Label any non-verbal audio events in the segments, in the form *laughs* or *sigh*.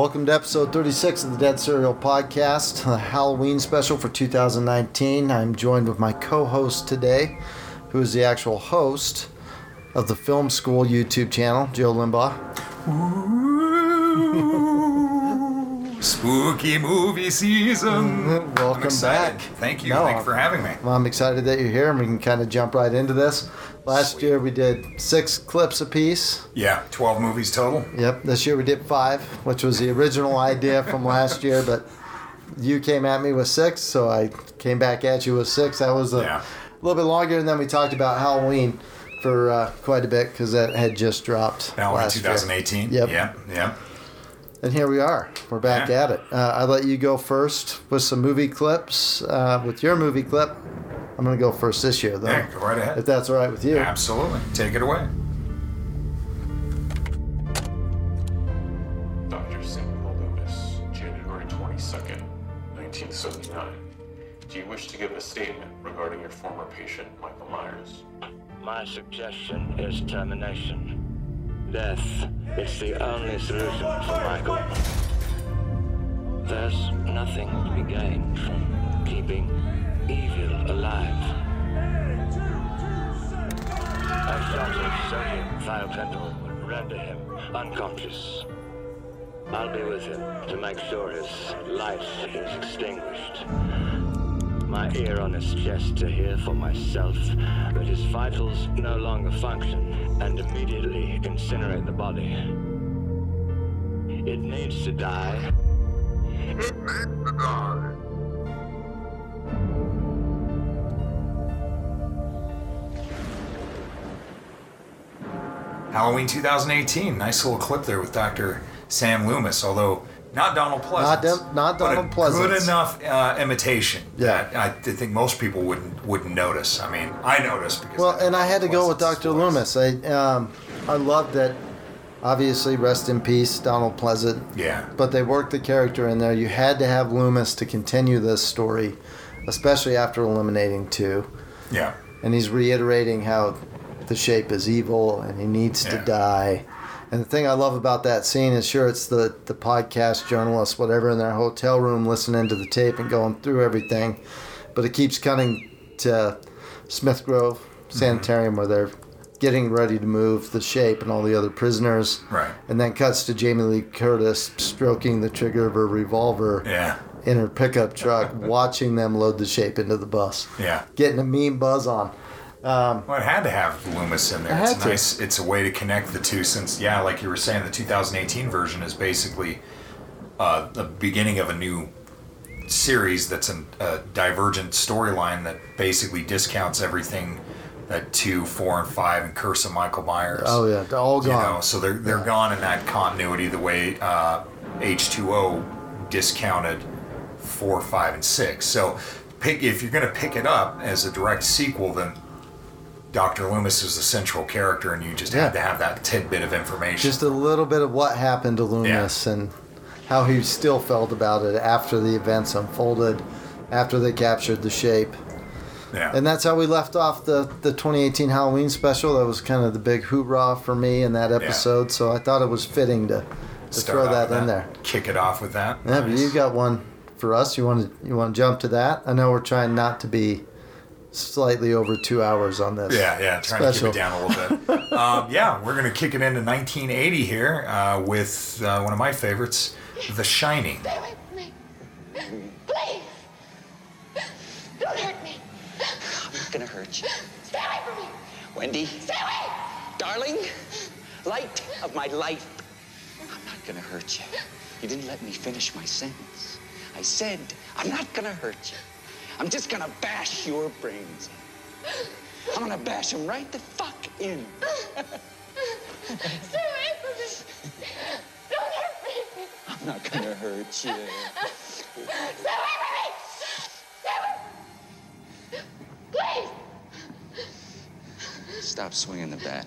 Welcome to episode 36 of the Dead Serial Podcast, the Halloween special for 2019. I'm joined with my co host today, who is the actual host of the Film School YouTube channel, Joe Limbaugh. Spooky movie season. Welcome back. Thank you. No, Thank you for having me. Well, I'm excited that you're here and we can kind of jump right into this. Last Sweet. year we did six clips apiece. Yeah, 12 movies total. Yep, this year we did five, which was the original idea from last year, *laughs* but you came at me with six, so I came back at you with six. That was a Yeah. little bit longer, and then we talked about Halloween for uh, quite a bit because that had just dropped Halloween last year. 2018. Yep. Yeah, yeah. And here we are. We're back Yeah. at it. Uh, I let you go first with some movie clips. Uh, with your movie clip, I'm going to go first this year, though. Yeah, go right ahead. If that's all right with you. Absolutely. Take it away. Dr. Samuel Loomis, January 22nd, 1979. Do you wish to give a statement regarding your former patient, Michael Myers? My suggestion is termination. Death is the only solution for Michael. There's nothing to be gained from keeping evil alive. A shot of sodium thiopental would render him unconscious. I'll be with him to make sure his light is extinguished. My ear on his chest to hear for myself that his vitals no longer function and immediately incinerate the body. It needs to die. It needs to die. Halloween 2018. Nice little clip there with Dr. Sam Loomis, although not Donald Pleasence. Dem- not Donald a Pleasence. Good enough uh, imitation. Yeah. that I think most people wouldn't wouldn't notice. I mean, I noticed because. Well, and I had to go with Dr. Loomis. I um, I love that. Obviously, rest in peace, Donald Pleasence. Yeah. But they worked the character in there. You had to have Loomis to continue this story, especially after eliminating two. Yeah. And he's reiterating how the shape is evil and he needs to die. And the thing I love about that scene is sure it's the, the podcast journalists, whatever, in their hotel room listening to the tape and going through everything. But it keeps cutting to Smith Grove mm-hmm. Sanitarium where they're getting ready to move the shape and all the other prisoners. Right. And then cuts to Jamie Lee Curtis stroking the trigger of her revolver Yeah. in her pickup truck, *laughs* watching them load the shape into the bus. Yeah. Getting a mean buzz on. Um, Well, it had to have Loomis in there. It It's to. nice. It's a way to connect the two. Since, yeah, like you were saying, the 2018 version is basically uh, the beginning of a new series that's an, a divergent storyline that basically discounts everything that two, four, and five, and Curse of Michael Myers. oh yeah, they're all You gone. know, so they're they're gone in that continuity the way uh, H2O discounted four, five, and six. So pick if you're going to pick it up as a direct sequel, then Dr. Loomis is the central character, and you just Yeah. had to have that tidbit of information. Just a little bit of what happened to Loomis and how he still felt about it after the events unfolded, after they captured the shape. yeah, And that's how we left off the, the 2018 Halloween special. That was kind of the big hoorah for me in that episode. So I thought it was fitting to, to throw that with in there. Kick it off with that. Yeah, but Nice. you got one for us. You want to you want to jump to that? I know we're trying not to be slightly over two hours on this. Yeah, yeah, trying Special. to keep it down a little bit. *laughs* um, yeah, we're gonna kick it into 1980 here uh, with uh, one of my favorites, The Shining. Stay away from me. Please. Don't hurt me. I'm not gonna hurt you. Stay away from me. Wendy, Stay away. darling, light of my life. I'm not gonna hurt you. You didn't let me finish my sentence. I said, I'm not gonna hurt you. I'm just gonna bash your brains. I'm gonna bash them right the fuck in. Stay away from me. Don't hurt me. I'm not gonna hurt you. Stay away from me. Stay away. Please. Stop swinging the bat.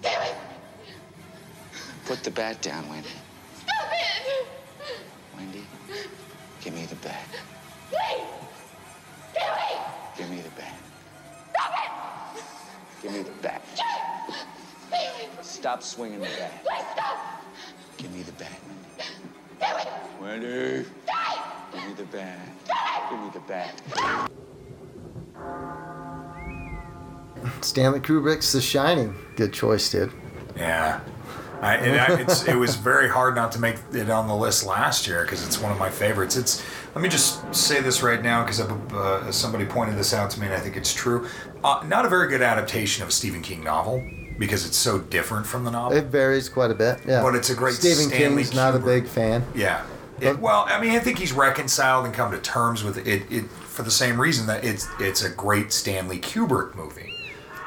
Stay away. Put the bat down, Wendy. Stop it. Wendy, give me the bat. Please. Stay away. Give me the bat. Stop it. Give me the bat. Stay away from me. Stop swinging the bat. Please stop. Give me the bat, Wendy. Ready? Give me the bat. Give me the bat. Stanley Kubrick's The Shining. Good choice, dude. Yeah. I, *laughs* and I, it's, it was very hard not to make it on the list last year because it's one of my favorites. It's let me just say this right now because uh, somebody pointed this out to me and I think it's true. Uh, not a very good adaptation of a Stephen King novel because it's so different from the novel. It varies quite a bit. Yeah, But it's a great Stephen Stanley King's not a big fan. Yeah. It, well, I mean, I think he's reconciled and come to terms with it, it for the same reason that it's it's a great Stanley Kubrick movie.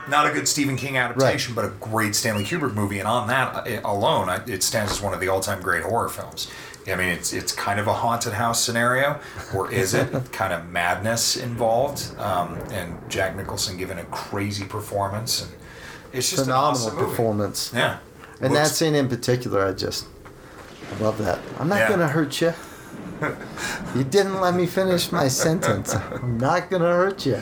Not a good Stephen King adaptation, but a great Stanley Kubrick movie, and on that uh, alone, it stands as one of the all-time great horror films. I mean, it's it's kind of a haunted house scenario, or is it? *laughs* kind of madness involved, um, and Jack Nicholson giving a crazy performance, and it's just Phenomenal awesome movie. performance. Yeah, And that scene in particular, I just I love that. I'm not Yeah. gonna hurt you. *laughs* You didn't let me finish my sentence. I'm not gonna hurt you.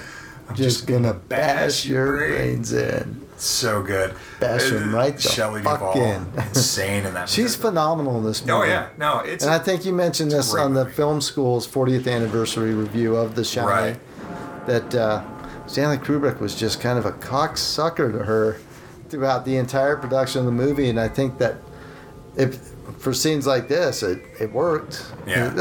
I'm just, gonna bash your brains in. So good. Bash him right the Shelley fuck Duvall, in. insane in that. Movie. *laughs* She's movie. phenomenal in this movie. Oh yeah, no, it's And I think you mentioned this on the movie. film school's 40th anniversary review of The Shining. Right. That uh, Stanley Kubrick was just kind of a cocksucker to her throughout the entire production of the movie, and I think that if for scenes like this, it, it worked. yeah.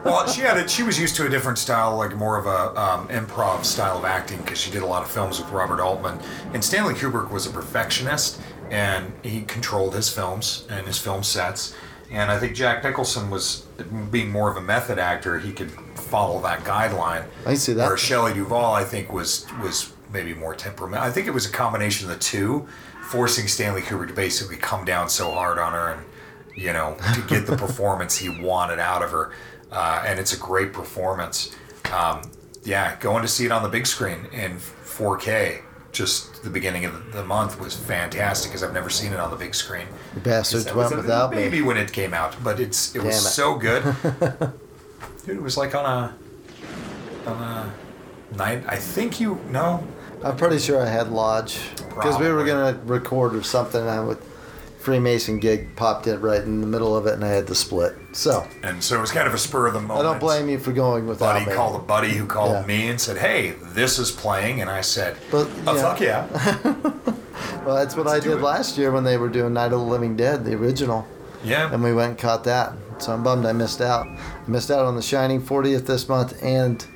*laughs* well, she had it. She was used to a different style, like more of a um, improv style of acting, because she did a lot of films with Robert Altman. And Stanley Kubrick was a perfectionist, and he controlled his films and his film sets. And I think Jack Nicholson was being more of a method actor. He could follow that guideline. I see that. Where Shelley Duvall, I think, was was maybe more temperament. I think it was a combination of the two, forcing Stanley Kubrick to basically come down so hard on her and you know to get the performance he wanted out of her. Uh, and it's a great performance. Um, yeah, going to see it on the big screen in 4K. Just the beginning of the month was fantastic because I've never seen it on the big screen. Bastards went without me. baby when it came out, but it's it was it. so good. *laughs* Dude, it was like on a on a night. I think you no. I'm pretty sure I had Lodge because we were gonna record or something. And I would Freemason gig popped in right in the middle of it, and I had to split. So And so it was kind of a spur of the moment. I don't blame you for going without Buddy me. called a buddy who called Yeah. me and said, "Hey, this is playing," and I said, But, "Oh yeah. fuck yeah, *laughs* Well, that's what Let's I did it. last year when they were doing Night of the Living Dead, the original, yeah." and we went and caught that. So I'm bummed I missed out. I missed out on the Shining 40th this month and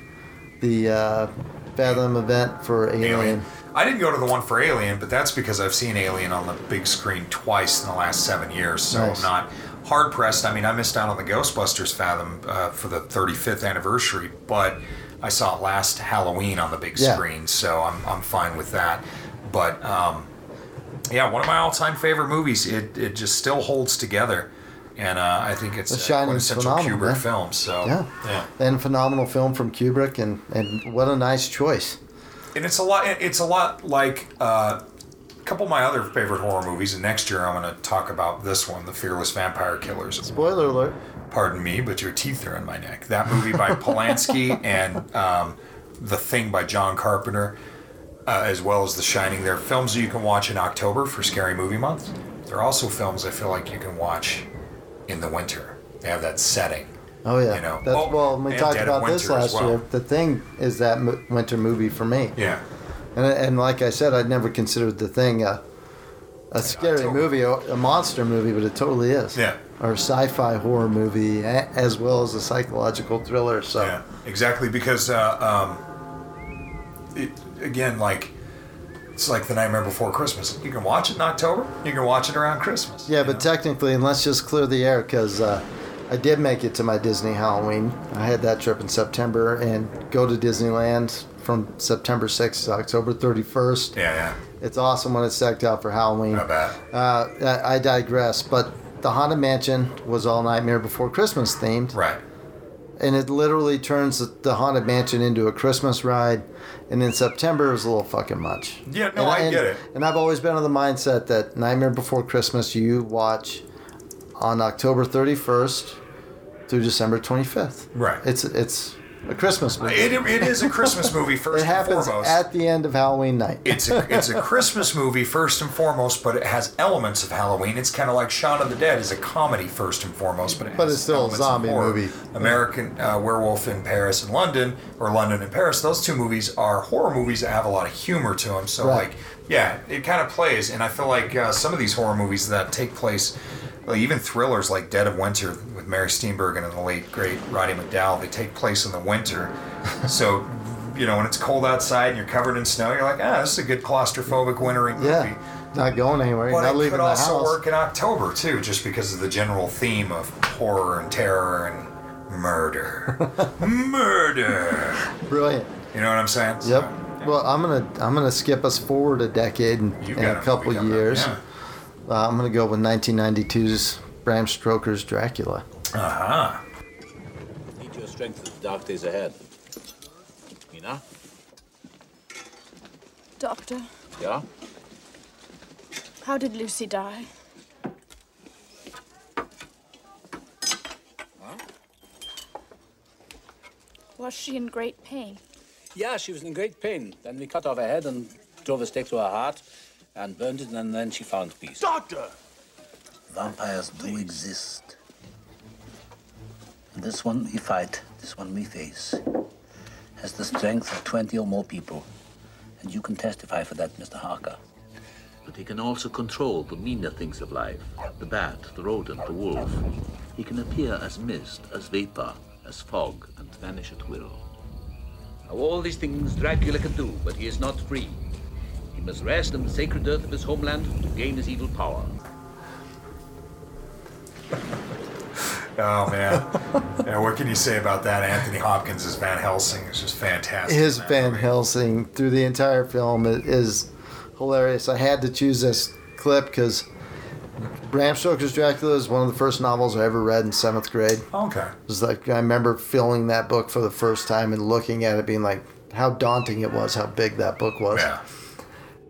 the uh, Fathom event for Alien. Alien. I didn't go to the one for Alien, but that's because I've seen Alien on the big screen twice in the last seven years, so Nice. I'm not hard pressed. I mean, I missed out on the Ghostbusters Fathom uh, for the 35th anniversary, but I saw it last Halloween on the big Yeah. screen, so I'm, I'm fine with that. But um, yeah, one of my all time favorite movies. It, it just still holds together. And uh, I think it's The a Shining's quintessential phenomenal, Kubrick man. film. So Yeah. yeah. And phenomenal film from Kubrick, and, and what a nice choice. And it's a lot. It's a lot like uh, a couple of my other favorite horror movies. And next year, I'm going to talk about this one, The Fearless Vampire Killers. Spoiler alert. Pardon me, but your teeth are in my neck. That movie by Polanski *laughs* and um, The Thing by John Carpenter, uh, as well as The Shining. They're films that you can watch in October for Scary Movie Month. They're also films I feel like you can watch in the winter. They have that setting. Oh yeah, You know. That's, Oh, well, we talked Dead about this last well. year. The thing is that mo- winter movie for me, Yeah. and, and like I said, I'd never considered the thing a, a scary October. movie, a, a monster movie, but it totally is. Yeah. Or a sci-fi horror movie, a- as well as a psychological thriller. So Yeah, exactly. Because uh, um, it, again, like it's like the Nightmare Before Christmas. You can watch it in October. You can watch it around Christmas. Yeah, but know? technically, and let's just clear the air because uh, I did make it to my Disney Halloween. I had that trip in September and go to Disneyland from September 6th to October 31st. yeah, yeah, It's awesome when it's decked out for Halloween. not bad. Uh, I, I digress, but the Haunted Mansion was all Nightmare Before Christmas themed, Right. and it literally turns the, the Haunted Mansion into a Christmas ride. And in September, it was a little fucking much. Yeah, no, and, I and- get it. And I've always been of the mindset that Nightmare Before Christmas you watch on October 31st through December 25th. Right. It's it's A Christmas movie. It, it is a Christmas movie *laughs* first It happens foremost. at the end of Halloween night. it's a it's a Christmas movie first and foremost, but it has elements of Halloween. It's kind of like Shaun of the Dead is a comedy first and foremost, but it But has it's still a zombie movie. American uh, Werewolf in Paris and London, or London and Paris. Those two movies are horror movies that have a lot of humor to them. So Right. like, yeah, it kind of plays. And I feel like uh, some of these horror movies that take place. Like even thrillers like Dead of Winter Mary Steenburgen and the late great Roddy McDowall, they take place in the winter. *laughs* so, you know, when it's cold outside and you're covered in snow, you're like, ah, this is a good claustrophobic wintry movie. yeah. Not going anywhere. But not it leaving could the also house. work in October too, just because of the general theme of horror and terror and murder. *laughs* murder. Brilliant. You know what I'm saying? So, Yep. yeah. Well, I'm gonna I'm gonna skip us forward a decade and, and a couple years. yeah. Uh, I'm gonna go with 1992's Bram Stoker's Dracula. Uh-huh. Need your strength for the dark days ahead. Mina? Doctor, Yeah? how did Lucy die? Was she in great pain? Yeah, she was in great pain. Then we cut off her head and drove a stake to her heart and burned it, and then she found peace. Doctor! Vampires do exist. And this one we fight, this one we face, has the strength of 20 or more people. And you can testify for that, Mr. Harker. But he can also control the meaner things of life the bat, the rodent, the wolf. He can appear as mist, as vapor, as fog, and vanish at will. Now, all these things Dracula can do, but he is not free. He must rest in the sacred earth of his homeland to gain his evil power. Oh man. yeah, what can you say about that? Anthony Hopkins as Van Helsing is just fantastic. His Van movie. Helsing through the entire film is hilarious. I had to choose this clip because Bram Stoker's Dracula is one of the first novels I ever read in seventh grade. Okay. It was like I remember filling that book for the first time and looking at it, being like, how daunting it was, how big that book was. Yeah.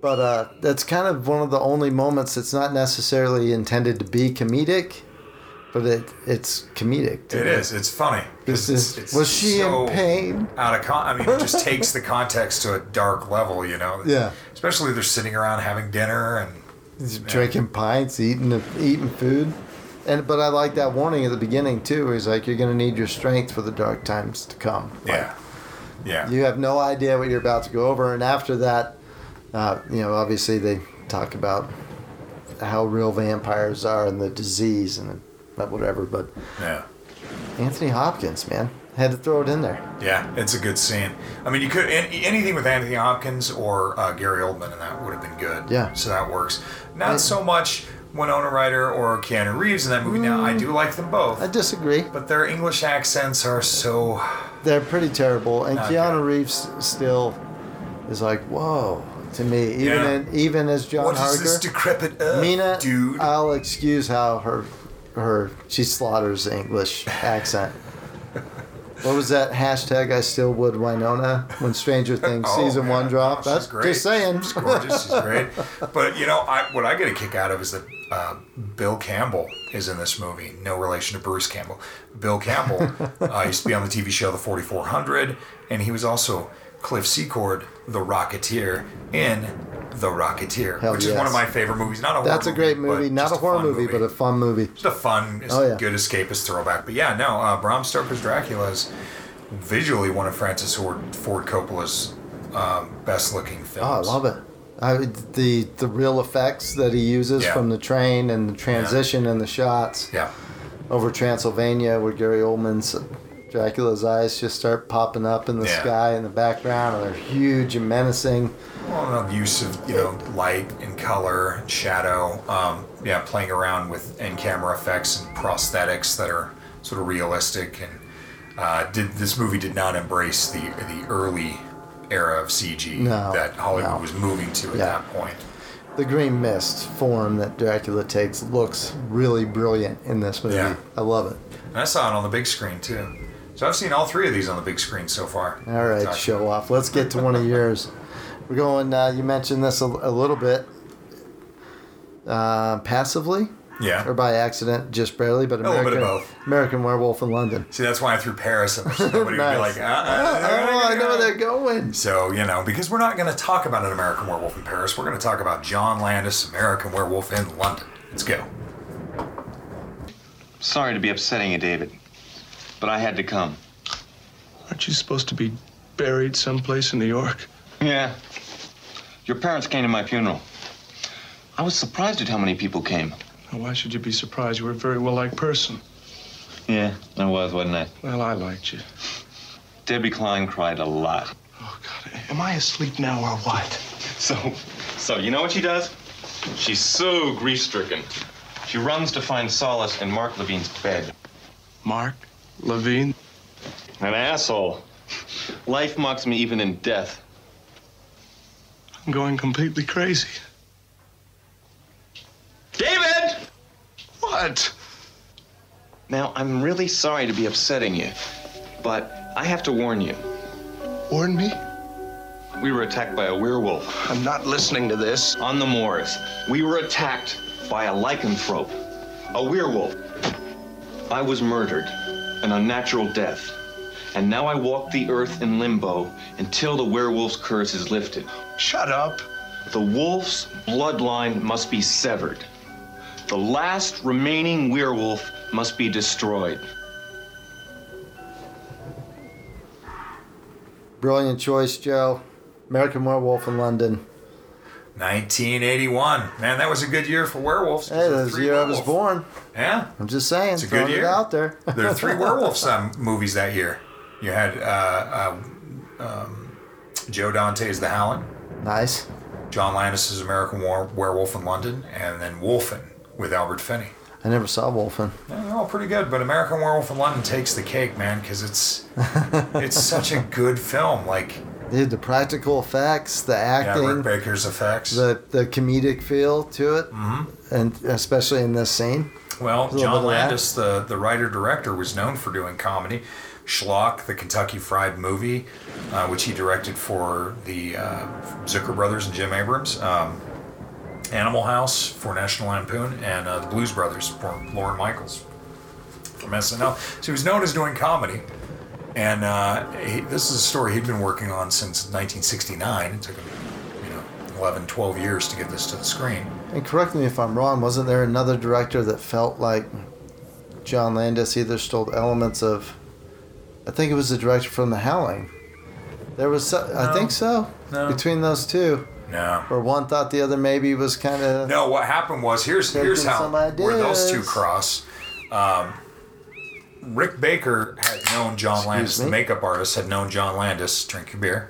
But uh, that's kind of one of the only moments that's not necessarily intended to be comedic, but it it's comedic. to It is. It's funny. This is- it's- was she in pain? Out of con- I mean, it just *laughs* takes the context to a dark level, you know. Yeah. Especially they're sitting around having dinner and He's drinking pints, eating eating food, and but I like that warning at the beginning too. He's like, "You're gonna need your strength for the dark times to come." Like, yeah, yeah, you have no idea what you're about to go over. And after that, uh, you know, obviously they talk about how real vampires are and the disease and but whatever. But yeah. Anthony Hopkins, man, had to throw it in there. Yeah, it's a good scene. I mean, you could anything with Anthony Hopkins or uh, Gary Oldman, and that would have been good. Yeah. So that works. Not so much Winona Ryder or Keanu Reeves in that movie. Now, I do like them both, I disagree. but their English accents are so. They're pretty terrible, and Keanu good. Reeves still is like, whoa, to me. Even Yeah. in, even as John What Harker. this decrepit earth, Mina, dude? I'll excuse how her her she slaughters English accent. What was that hashtag? I still would Winona when Stranger *laughs* Things Oh, season man. one dropped. Oh, That's great. just saying. She's gorgeous. She's great. But you know, I, what I get a kick out of is that uh, Bill Campbell is in this movie. No relation to Bruce Campbell. Bill Campbell *laughs* uh, used to be on the TV show The 4400, and he was also Cliff Secord, the Rocketeer, in The Rocketeer, Hell which is one of my favorite movies. Not a horror That's a great movie, movie. Not a horror fun movie, but a fun movie. just a fun, just Oh, yeah. good escapist throwback. But yeah, no, uh, Bram Stoker's Dracula is visually one of Francis Ford, Ford Coppola's um, best looking films. Oh, I love it. I, the the real effects that he uses Yeah. from the train and the transition and the shots Yeah, over Transylvania, where Gary Oldman's Dracula's eyes just start popping up in the Yeah. sky in the background, and they're huge and menacing. Well, the use of you know light and color, and shadow. Um, yeah, playing around with in camera effects and prosthetics that are sort of realistic. And uh, did this movie did not embrace the the early era of CG No, that Hollywood no. was moving to at Yeah. that point. The green mist form that Dracula takes looks really brilliant in this movie. Yeah. I love it. And I saw it on the big screen too. So I've seen all three of these on the big screen so far. All right, show off. Let's get to one of yours. We're going. Uh, you mentioned this a, a little bit. Uh, passively Yeah. Or by accident, just barely, but A little American, bit of both. American Werewolf in London. See, that's why I threw Paris in there. So nobody would be like, uh, uh, Oh, I know where they're going. So, you know, because we're not going to talk about an American Werewolf in Paris, we're going to talk about John Landis, American Werewolf in London. Let's go. Sorry to be upsetting you, David, but I had to come. Aren't you supposed to be buried someplace in New York? Yeah. Your parents came to my funeral. I was surprised at how many people came. Why should you be surprised? You were a very well-liked person. Yeah, I was, wasn't I? Well, I liked you. Debbie Klein cried a lot. Oh, God. Am I asleep now or what? So, so you know what she does? She's so grief-stricken. She runs to find solace in Mark Levine's bed. Mark Levine? An asshole. Life mocks me even in death. I'm going completely crazy. David! What? Now, I'm really sorry to be upsetting you, but I have to warn you. Warn me? We were attacked by a werewolf. I'm not listening to this. On the moors. We were attacked by a lycanthrope, a werewolf. I was murdered, an unnatural death. And now I walk the earth in limbo until the werewolf's curse is lifted. Shut up. The wolf's bloodline must be severed. The last remaining werewolf must be destroyed. Brilliant choice, Joe. American Werewolf in London. 1981. Man, that was a good year for werewolves. Hey, that was the year I was born. Yeah. I'm just saying, It's a good year. out there. there are three *laughs* werewolves um, movies that year. You had uh, uh, um, Joe Dante's The Howling, Nice. John Landis's American War- Werewolf in London, and then Wolfen with Albert Finney. I never saw Wolfen. Yeah, they're all pretty good, but American Werewolf in London takes the cake, man, because it's *laughs* it's such a good film. Like, Dude, the practical effects, the acting, yeah, Rick Baker's effects. the the comedic feel to it, Mhm. and especially in this scene. Well, There's a little John. Landis, the, the writer director, was known for doing comedy. Schlock, the Kentucky Fried Movie, uh, which he directed for the uh, Zucker brothers and Jim Abrahams. Um, Animal House for National Lampoon, and uh, the Blues Brothers for Lorne Michaels from SNL. So he was known as doing comedy. And uh, he, this is a story he'd been working on since 1969. It took him, you know, 11, 12 years to get this to the screen. And correct me if I'm wrong. Wasn't there another director that felt like John Landis either stole elements of? I think it was the director from The Howling. There was, so, I think so. No. Between those two, No. where one thought the other maybe was kind of. No, what happened was here's here's how where those two cross. Um, Rick Baker had known John Landis, the me? makeup artist, had known John Landis. Drink your beer.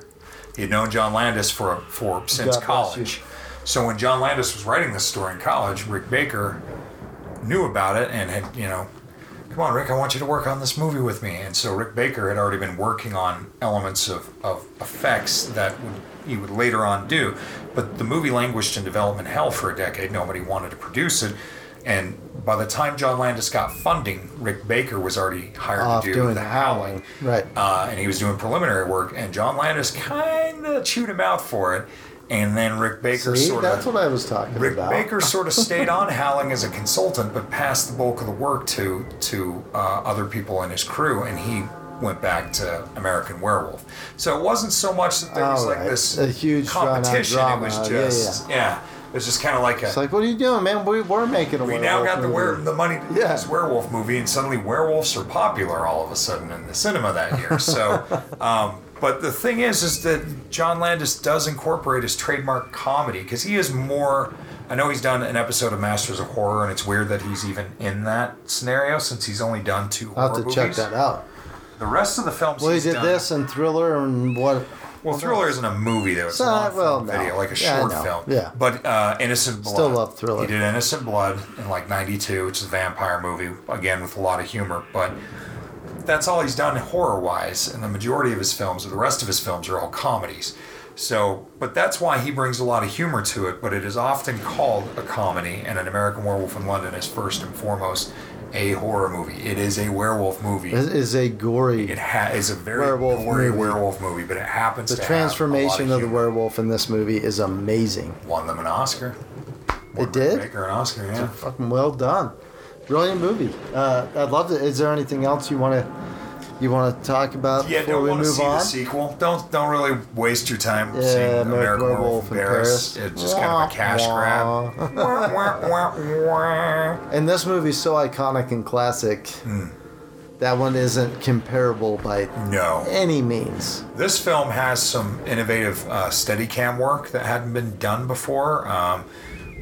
He had known John Landis for for since God college. So when John Landis was writing this story in college, Rick Baker knew about it and had you know, come on, Rick, I want you to work on this movie with me. And so Rick Baker had already been working on elements of, of effects that would he would later on do. But the movie languished in development hell for a decade. Nobody wanted to produce it. And by the time John Landis got funding, Rick Baker was already hired Off to do doing The The Howling. Right. Uh, and he was doing preliminary work, and John Landis kind of chewed him out for it. And then Rick Baker See, sort of. that's what I was talking Rick about. Baker sort of *laughs* stayed on Howling as a consultant, but passed the bulk of the work to to uh, other people in his crew, and he went back to American Werewolf. So it wasn't so much that there was All like right. this A huge competition. It was Yeah, just yeah, It was just kind of like a. It's like, what are you doing, man? We were making a werewolf. we werewolf now got the movie. were the money to Yeah. this werewolf movie, and suddenly werewolves are popular all of a sudden in the cinema that year. So, *laughs* um, but the thing is, is that John Landis does incorporate his trademark comedy because he is more. I know he's done an episode of Masters of Horror, and it's weird that he's even in that scenario since he's only done two I'll have to check that out. The rest of the films Well, he did done, this and Thriller and what? Well, Thriller isn't a movie though; it's So, a long well, no. video, like a Yeah, short film. Yeah. But uh, Innocent Blood. Still love Thriller. He did Innocent Blood in like '92, which is a vampire movie, again with a lot of humor. But that's all he's done horror-wise, and the majority of his films, or the rest of his films, are all comedies. So, but that's why he brings a lot of humor to it. But it is often called a comedy, and an American Werewolf in London is first and foremost a horror movie. It is a werewolf movie. It is a gory. It ha- is a very Werewolf gory movie. werewolf movie, but it happens The transformation lot of the werewolf in this movie is amazing. Won them an Oscar. It did. Baker an Oscar, yeah. Fucking well done. Brilliant movie. Uh, I'd love to. Is there anything else you want to you want to talk about Yeah, before don't we want to move see on? the sequel. Don't don't really waste your time Yeah, seeing American American Werewolf Werewolf in Paris. Paris. It's just kind of a cash grab. Wah, wah, wah, wah. And this movie's so iconic and classic. Hmm. That one isn't comparable by No. any means. This film has some innovative uh, Steadicam work that hadn't been done before. Um,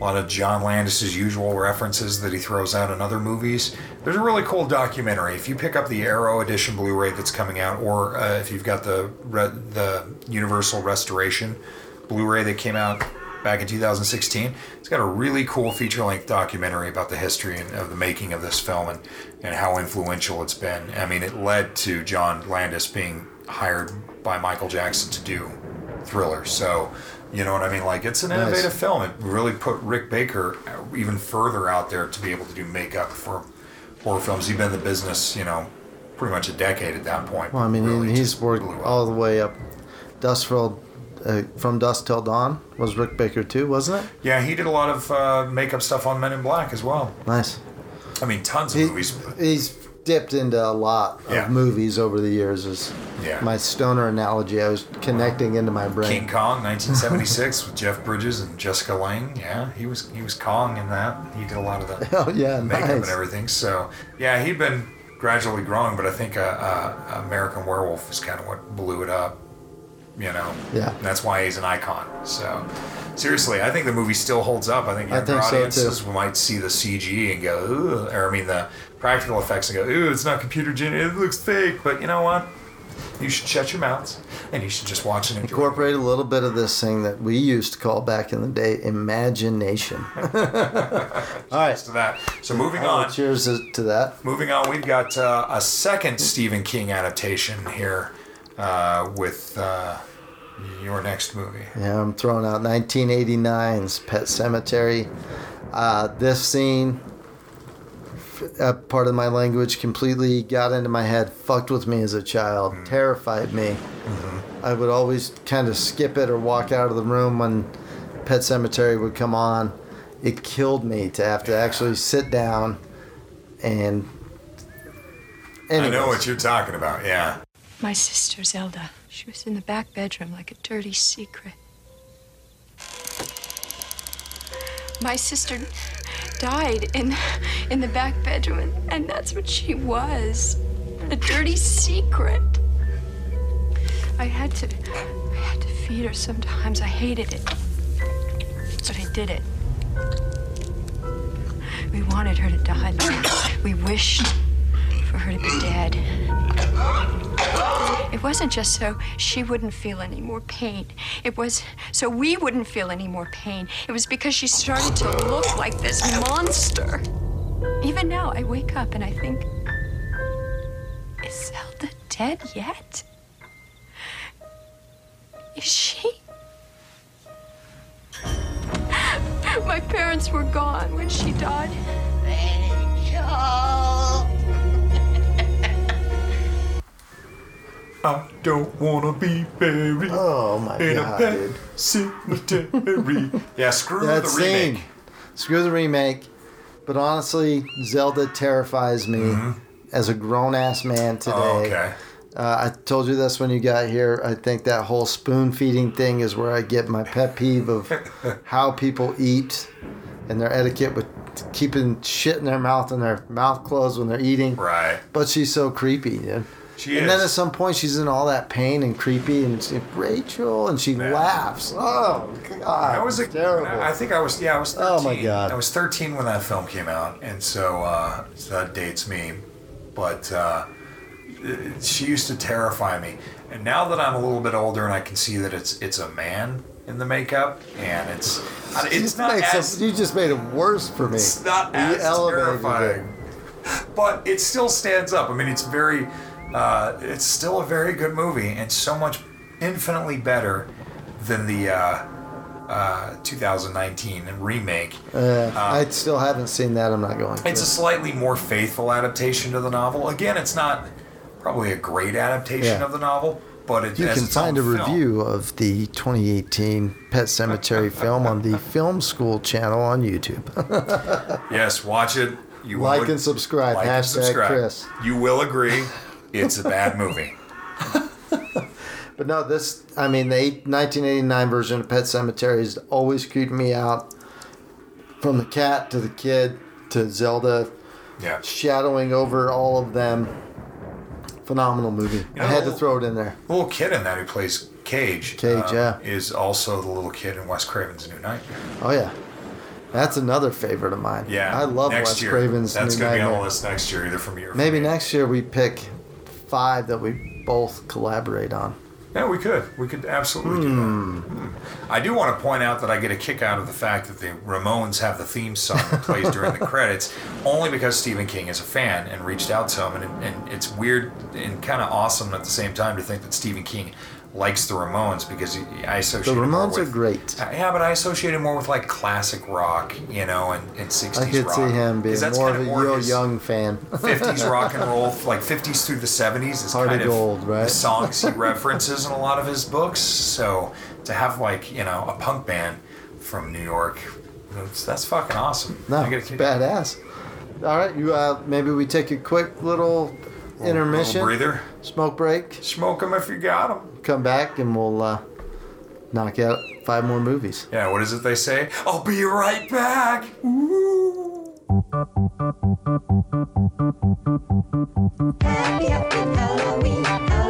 a lot of John Landis's usual references that he throws out in other movies. There's a really cool documentary. If you pick up the Arrow Edition Blu-ray that's coming out, or uh, if you've got the the Universal Restoration Blu-ray that came out back in 2016, it's got a really cool feature-length documentary about the history and, of the making of this film and, and how influential it's been. I mean, it led to John Landis being hired by Michael Jackson to do Thriller. So, you know what I mean? Like, it's an Nice. innovative film. It really put Rick Baker even further out there to be able to do makeup for horror films. He'd been in the business, you know, pretty much a decade at that point. Well, I mean, Really he's worked all the way up. Dustfield, uh, from Dusk Till Dawn was Rick Baker too, wasn't it? Yeah, he did a lot of uh, makeup stuff on Men in Black as well. Nice. I mean, tons of He- movies. He's dipped into a lot of Yeah. movies over the years. Is Yeah. my stoner analogy I was connecting into my brain. King Kong, 1976, *laughs* with Jeff Bridges and Jessica Lange. Yeah, he was he was Kong in that. He did a lot of the *laughs* Oh yeah, makeup nice. and everything. So yeah, he'd been gradually growing, but I think uh, uh, American Werewolf is kind of what blew it up. You know. Yeah. And that's why he's an icon. So seriously, I think the movie still holds up. I think I younger think so, audiences might see the CG and go, Ugh, or I mean the practical effects and go, ooh, it's not computer generated. It looks fake. But you know what? You should shut your mouths and you should just watch and enjoy. Incorporate a little bit of this thing that we used to call back in the day imagination. *laughs* All right. to that. So moving Oh, on. Cheers to that. Moving on, we've got uh, a second Stephen King adaptation here uh, with uh, your next movie. Yeah, I'm throwing out 1989's Pet Sematary. Uh, this scene, f- uh, part of my language, completely got into my head, fucked with me as a child, terrified me. I would always kind of skip it or walk out of the room when Pet Sematary would come on. It killed me to have to actually sit down and. I know what you're talking about, yeah. My sister Zelda. She was in the back bedroom like a dirty secret. My sister died in in the back bedroom, and, and that's what she was. A dirty secret. I had to I had to feed her sometimes. I hated it. But I did it. We wanted her to die. We wished for her to be dead. It wasn't just so she wouldn't feel any more pain. It was so we wouldn't feel any more pain. It was because she started to look like this monster. Even now, I wake up and I think, is Zelda dead yet? Is she? My parents were gone when she died. I don't wanna be buried Oh my in god, a pet dude. cemetery. *laughs* yeah, screw that the scene. remake. Screw the remake. But honestly, Zelda terrifies me as a grown ass man today. Mm-hmm. Oh, okay. Uh, I told you this when you got here. I think that whole spoon feeding thing is where I get my pet peeve of *laughs* how people eat and their etiquette with keeping shit in their mouth and their mouth closed when they're eating. Right. But she's so creepy, dude. She and then at some point she's in all that pain and creepy and it's Rachel and she laughs. Oh god. I was a, terrible. I think I was yeah I was 13. Oh, my God. I was 13 when that film came out, and so, uh, so that dates me. But uh, she used to terrify me, and now that I'm a little bit older and I can see that it's it's a man in the makeup, and it's You it's just not made as some- you just made it worse for me. It's not as terrifying. But it still stands up. I mean, it's very, uh, it's still a very good movie, and so much infinitely better than the uh, uh, 2019 remake. Uh, I still haven't seen that. I'm not going. To. It's a slightly more faithful adaptation to the novel. Again, it's not probably a great adaptation Yeah. of the novel, but it, You can find a film. review of the 2018 Pet Sematary *laughs* film on the Film School channel on YouTube. *laughs* Yes, watch it. You Like will- and subscribe. like and Hashtag subscribe. Chris. You will agree, it's a bad movie. *laughs* But no, this, I mean, the 1989 version of Pet Sematary has always creeped me out. From the cat to the kid to Zelda Yeah. shadowing over all of them. Phenomenal movie. You I had know- to throw it in there. The little kid in that who plays Gage. Gage, yeah. Um, is also the little kid in Wes Craven's New Nightmare. Oh, yeah. That's another favorite of mine. Yeah. I love next Wes year. Craven's That's New gonna be on the list next year, either from you from Maybe next year we pick five that we both collaborate on. Yeah, we could. We could absolutely do that. Hmm. Hmm. I do want to point out that I get a kick out of the fact that the Ramones have the theme song that plays during the *laughs* credits, only because Stephen King is a fan and reached out to him, and, and it's weird and kind of awesome at the same time to think that Stephen King likes the Ramones because I associate the Ramones are great. Yeah, but I associate him more with like classic rock, you know, and, and 60s I could rock. see him being that's more kind of a Neil Young fan. 50s *laughs* rock and roll, like 50s through the 70s, is Heart kind of gold, right? the songs he references in a lot of his books. So to have like you know a punk band from New York, that's, fucking awesome. No, I get a it's badass. All right, you uh, maybe we take a quick little intermission, little breather. smoke break, Smoke them if you got them. come back, and we'll uh, knock out five more movies. Yeah, what is it they say? I'll be right back. Happy, happy Halloween, Halloween, Halloween,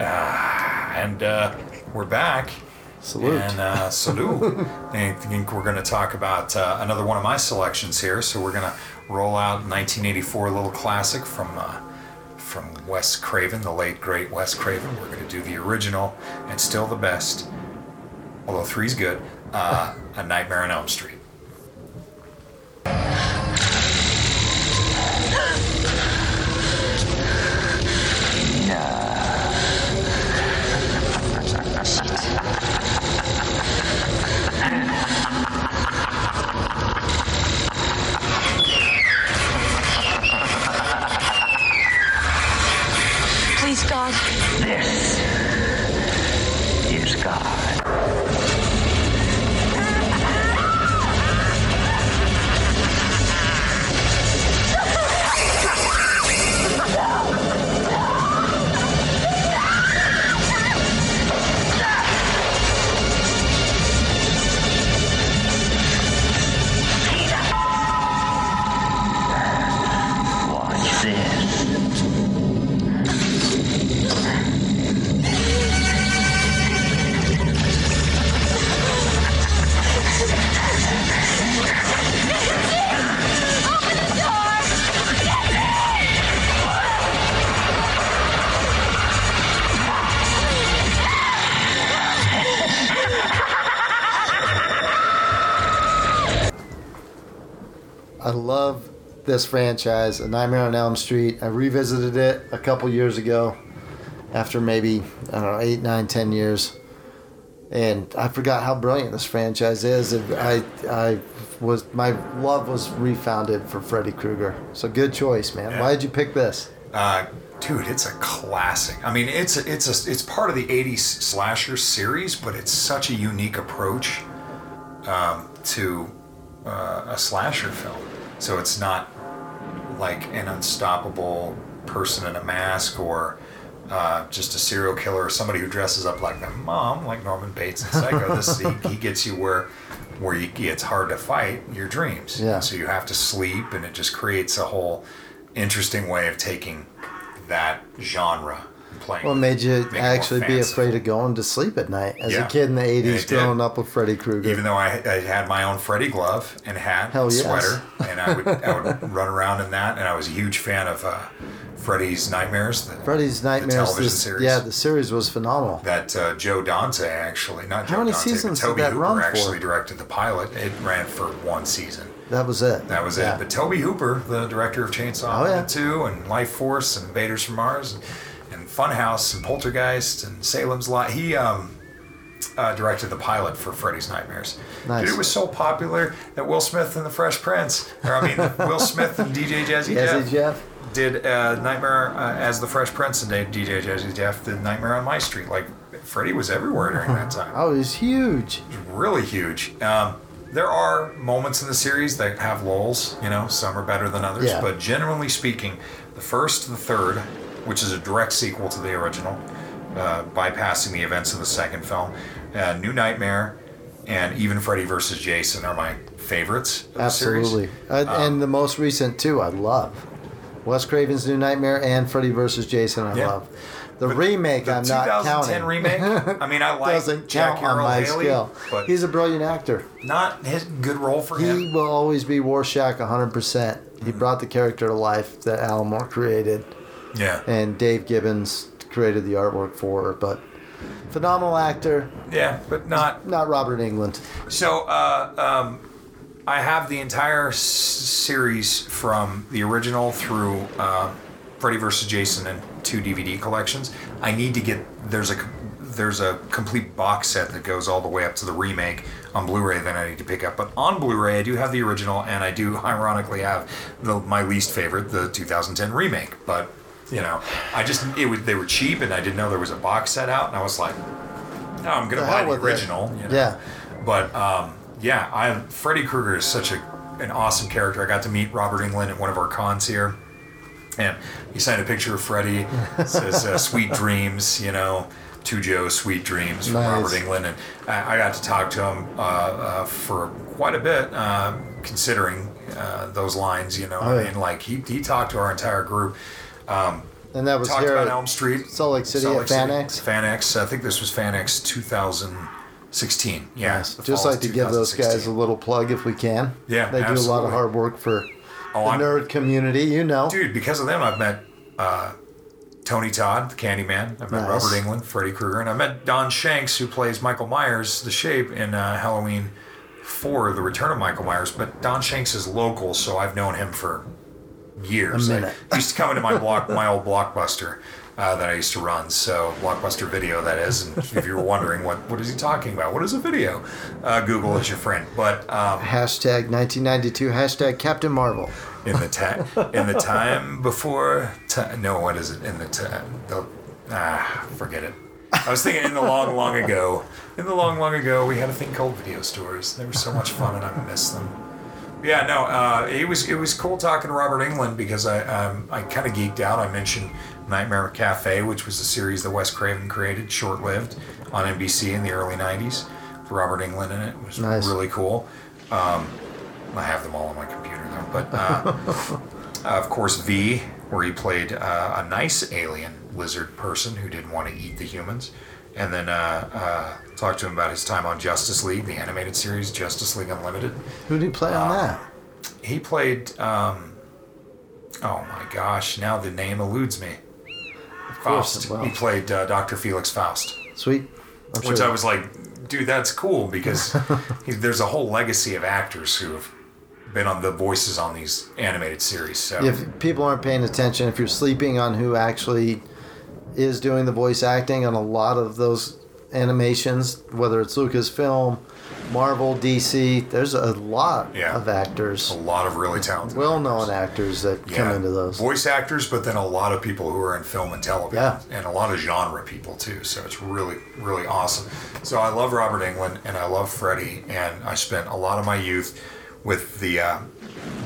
And uh, we're back. Salute. And uh, salute. *laughs* I think we're going to talk about uh, another one of my selections here. So we're going to roll out 1984 a little classic from uh, from Wes Craven, the late great Wes Craven. We're going to do the original and still the best, although three's good. Uh, a Nightmare on Elm Street. This franchise, A Nightmare on Elm Street. I revisited it a couple years ago, after maybe I don't know eight, nine, ten years, and I forgot how brilliant this franchise is. I I was my love was refounded for Freddy Krueger. So good choice, man. Yeah. Why did you pick this? Uh, dude, it's a classic. I mean, it's a, it's a, it's part of the '80s slasher series, but it's such a unique approach um, to uh, a slasher film. So it's not like an unstoppable person in a mask or uh, just a serial killer or somebody who dresses up like their mom, like Norman Bates in Psycho. this he, *laughs* he gets you where where you, it's hard to fight your dreams. Yeah. So you have to sleep, and it just creates a whole interesting way of taking that genre playing. What made you making it more actually be afraid of going to sleep at night as Yeah. a kid in the '80s, growing up with Freddy Krueger? Even though I, I had my own Freddy glove and hat, Hell and yes. sweater, *laughs* and I would I would run around in that, and I was a huge fan of uh, Freddy's Nightmares. The, Freddy's Nightmares. television this- series. Yeah, the series was phenomenal. that uh, Joe Dante actually, not How Joe many Dante, seasons but did Tobe that Hooper run for? actually directed the pilot. It ran for one season. That was it. That was Yeah. it. But Tobe Hooper, the director of Chainsaw Oh, yeah. 2 and Life Force and Invaders from Mars and Funhouse and Poltergeist and Salem's Lot, he um, uh, directed the pilot for Freddy's Nightmares. Nice. Dude, it was so popular that Will Smith and the Fresh Prince, or I mean, *laughs* Will Smith and DJ Jazzy Jazzy Jeff, Jeff. did uh, Nightmare uh, as the Fresh Prince, and DJ Jazzy Jeff did Nightmare on My Street. Like, Freddy was everywhere during that time *laughs* Oh, it was huge. really huge. Um, there are moments in the series that have lulls, you know, some are better than others, Yeah. but generally speaking, the first, the third, which is a direct sequel to the original, uh, bypassing the events of the second film, uh, New Nightmare, and even Freddy vs. Jason are my favorites the. Absolutely. Uh, Um, and the most recent too. I love. Wes Craven's New Nightmare and Freddy vs. Jason, I Yeah. love. The remake, the I'm not 2010 counting. remake, I mean, I *laughs* like Doesn't Jack count on my Haley, skill. but He's a brilliant actor. not his good role for him. He will always be Rorschach 100%. He Mm-hmm. brought the character to life that Alan Moore created. Yeah. And Dave Gibbons created the artwork for her. But phenomenal actor, Yeah, but not not Robert Englund. So, uh, um, I have the entire s- series from the original through uh, Freddy vs. Jason and two DVD collections. I need to get there's a there's a complete box set that goes all the way up to the remake on Blu-ray that I need to pick up. But on Blu-ray, I do have the original, and I do *laughs* ironically have the, my least favorite, the 2010 remake. But you know, I just it was they were cheap, and I didn't know there was a box set out, and I was like, no, I'm gonna The buy the original. You know? Yeah. But um, yeah, I Freddy Krueger is such a an awesome character. I got to meet Robert Englund at one of our cons here, and he signed a picture of Freddy. It says uh, *laughs* "Sweet Dreams," you know, to Joe, "Sweet Dreams" from Nice. Robert Englund, and I, I got to talk to him uh, uh, for quite a bit, uh, considering uh, those lines. You know, Oh, yeah. mean, like he he talked to our entire group. Um, And that was talked here about at Elm Street, Salt Lake City Salt at Lake FanX. City. FanX. I think this was FanX 2016. Yeah, Nice. Just like to give those guys a little plug if we can. Yeah, They do a lot of hard work for Oh, the I'm- nerd community, you know. Dude, because of them, I've met uh, Tony Todd, the Candyman. I've met Nice. Robert Englund, Freddy Krueger, and I met Don Shanks, who plays Michael Myers, the Shape, in uh, Halloween 4, The Return of Michael Myers. But Don Shanks is local, so I've known him for years. A minute. He used to come into my block, my old blockbuster. Uh, that I used to run, so Blockbuster Video, that is. And if you were wondering what what is he talking about, what is a video? Uh, Google is your friend. But um, Hashtag 1992, hashtag Captain Marvel. in the time in the time before ti no what is it in the time the, ah forget it i was thinking in the long long ago in the long long ago we had a thing called video stores they were so much fun and i miss them yeah no uh, it was it was cool talking to robert englund because i um, i kind of geeked out i mentioned nightmare cafe which was a series that wes craven created short-lived on nbc in the early 90s with robert englund in it it was Nice. really cool um, I have them all on my computer though. But uh, *laughs* of course, V, where he played uh, a nice alien lizard person who didn't want to eat the humans, and then uh, uh, talked to him about his time on Justice League, the animated series Justice League Unlimited. Who did he play on that? He played. Um, oh my gosh! Now the name eludes me. Faust. He played uh, Doctor Felix Faust. Sweet. I'm Which sure. I was like, dude, that's cool because *laughs* he, there's a whole legacy of actors who have been on the voices on these animated series. So If people aren't paying attention, if you're sleeping on who actually is doing the voice acting on a lot of those animations, whether it's Lucasfilm, Marvel, DC, there's a lot Yeah. of actors, a lot of really talented, well-known actors that come into those. voice actors, but then a lot of people who are in film and television, Yeah. and a lot of genre people too. So it's really, really awesome. So I love Robert Englund and I love Freddy, and I spent a lot of my youth with the, uh,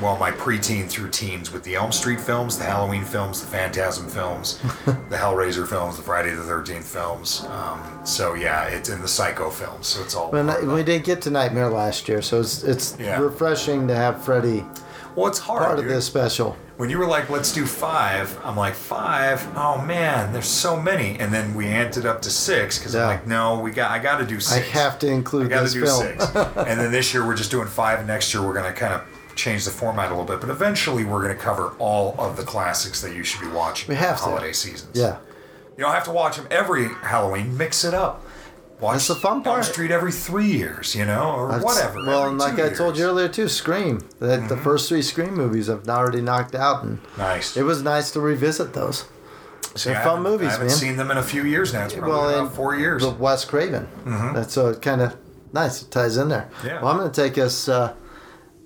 well, my preteen through teens with the Elm Street films, the Halloween films, the Phantasm films, *laughs* the Hellraiser films, the Friday the Thirteenth films. Um, so yeah, it's in the Psycho films. So it's all. I- we didn't get to Nightmare last year, so it's it's Yeah. refreshing to have Freddy. well, it's hard. part of this special. when you were like, let's do five, I'm like, five? Oh man, there's so many. And then we amped it up to six because Yeah. I'm like, no, we got, I got to do six. I have to I include got to do film. six. and then this year we're just doing five. And next year we're going to kind of change the format a little bit. But eventually we're going to cover all of the classics that you should be watching We have the to. holiday seasons. yeah, You don't have to watch them every Halloween. Mix it up. Watch That's the fun part. Elm Street every three years, you know, or whatever. Well, and like I told you. Mm-hmm. earlier too, Scream. That the first three Scream movies I've already knocked out, and Nice. it was nice to revisit those. See, They're I fun movies, I haven't man. seen them in a few years now. It's probably well, about four years. The Wes Craven. Mhm. That's so it kind of nice. It ties in there. Yeah. Well, I'm going to take us uh,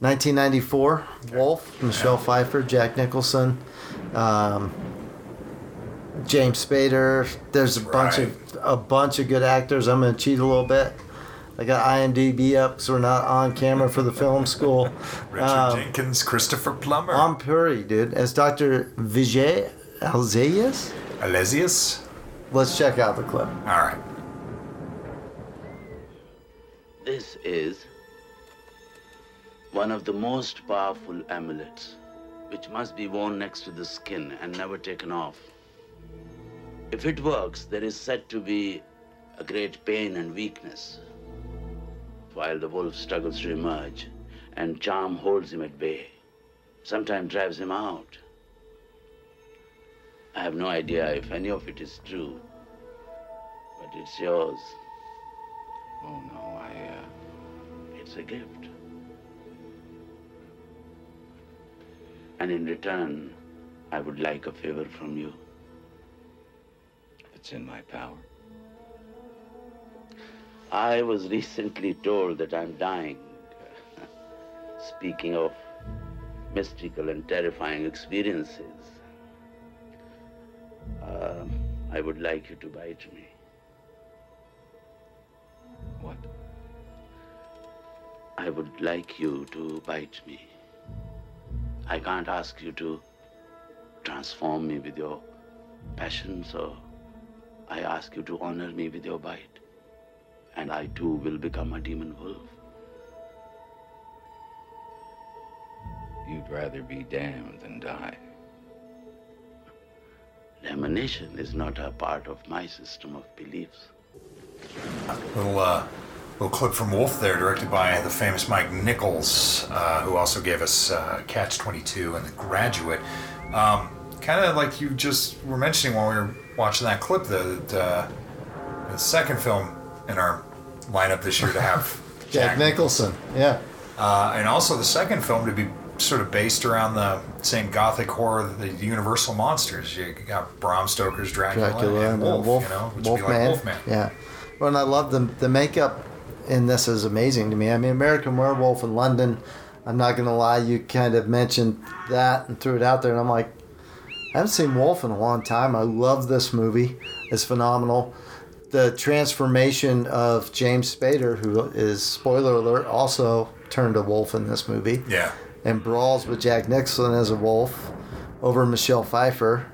1994. Wolf, Michelle Pfeiffer, Jack Nicholson, um, James Spader. There's a bunch of a bunch of good actors. I'm going to cheat a little bit. I got IMDb up because we're not on camera for the film school. *laughs* Richard Um, Jenkins, Christopher Plummer, Om Puri, dude, as Dr. Vijay Alzayas. Alesius. Let's check out the clip. All right. This is one of the most powerful amulets, which must be worn next to the skin and never taken off. If it works, there is said to be a great pain and weakness, while the wolf struggles to emerge, and charm holds him at bay, sometimes drives him out. I have no idea if any of it is true, but it's yours. Oh no, I, uh, it's a gift. And in return, I would like a favor from you. If it's in my power. I was recently told that I'm dying. *laughs* Speaking of mystical and terrifying experiences, um, I would like you to bite me. What? I would like you to bite me. I can't ask you to transform me with your passion, so I ask you to honor me with your bite. And I too will become a demon wolf. You'd rather be damned than die. Damnation is not a part of my system of beliefs. Little uh, little clip from Wolf there, directed by the famous Mike Nichols, uh, who also gave us uh, Catch Twenty Two and The Graduate. Um, kind of like you just were mentioning while we were watching that clip, the the, the second film in our lineup this year to have *laughs* Jack Nicholson. Yeah. uh, and also the second film to be sort of based around the same gothic horror, the Universal monsters. You got Bram Stoker's Dracula, Dracula and and Wolf, Wolf, you know, which would be like Wolfman. Wolfman. Yeah. Well, and I love the the makeup in this is amazing to me. I mean, American Werewolf in London. I'm not gonna lie, you kind of mentioned that and threw it out there, and I'm like, I haven't seen Wolf in a long time. I love this movie. It's phenomenal. The transformation of James Spader, who is spoiler alert, also turned a wolf in this movie. Yeah. And brawls with Jack Nicholson as a wolf over Michelle Pfeiffer.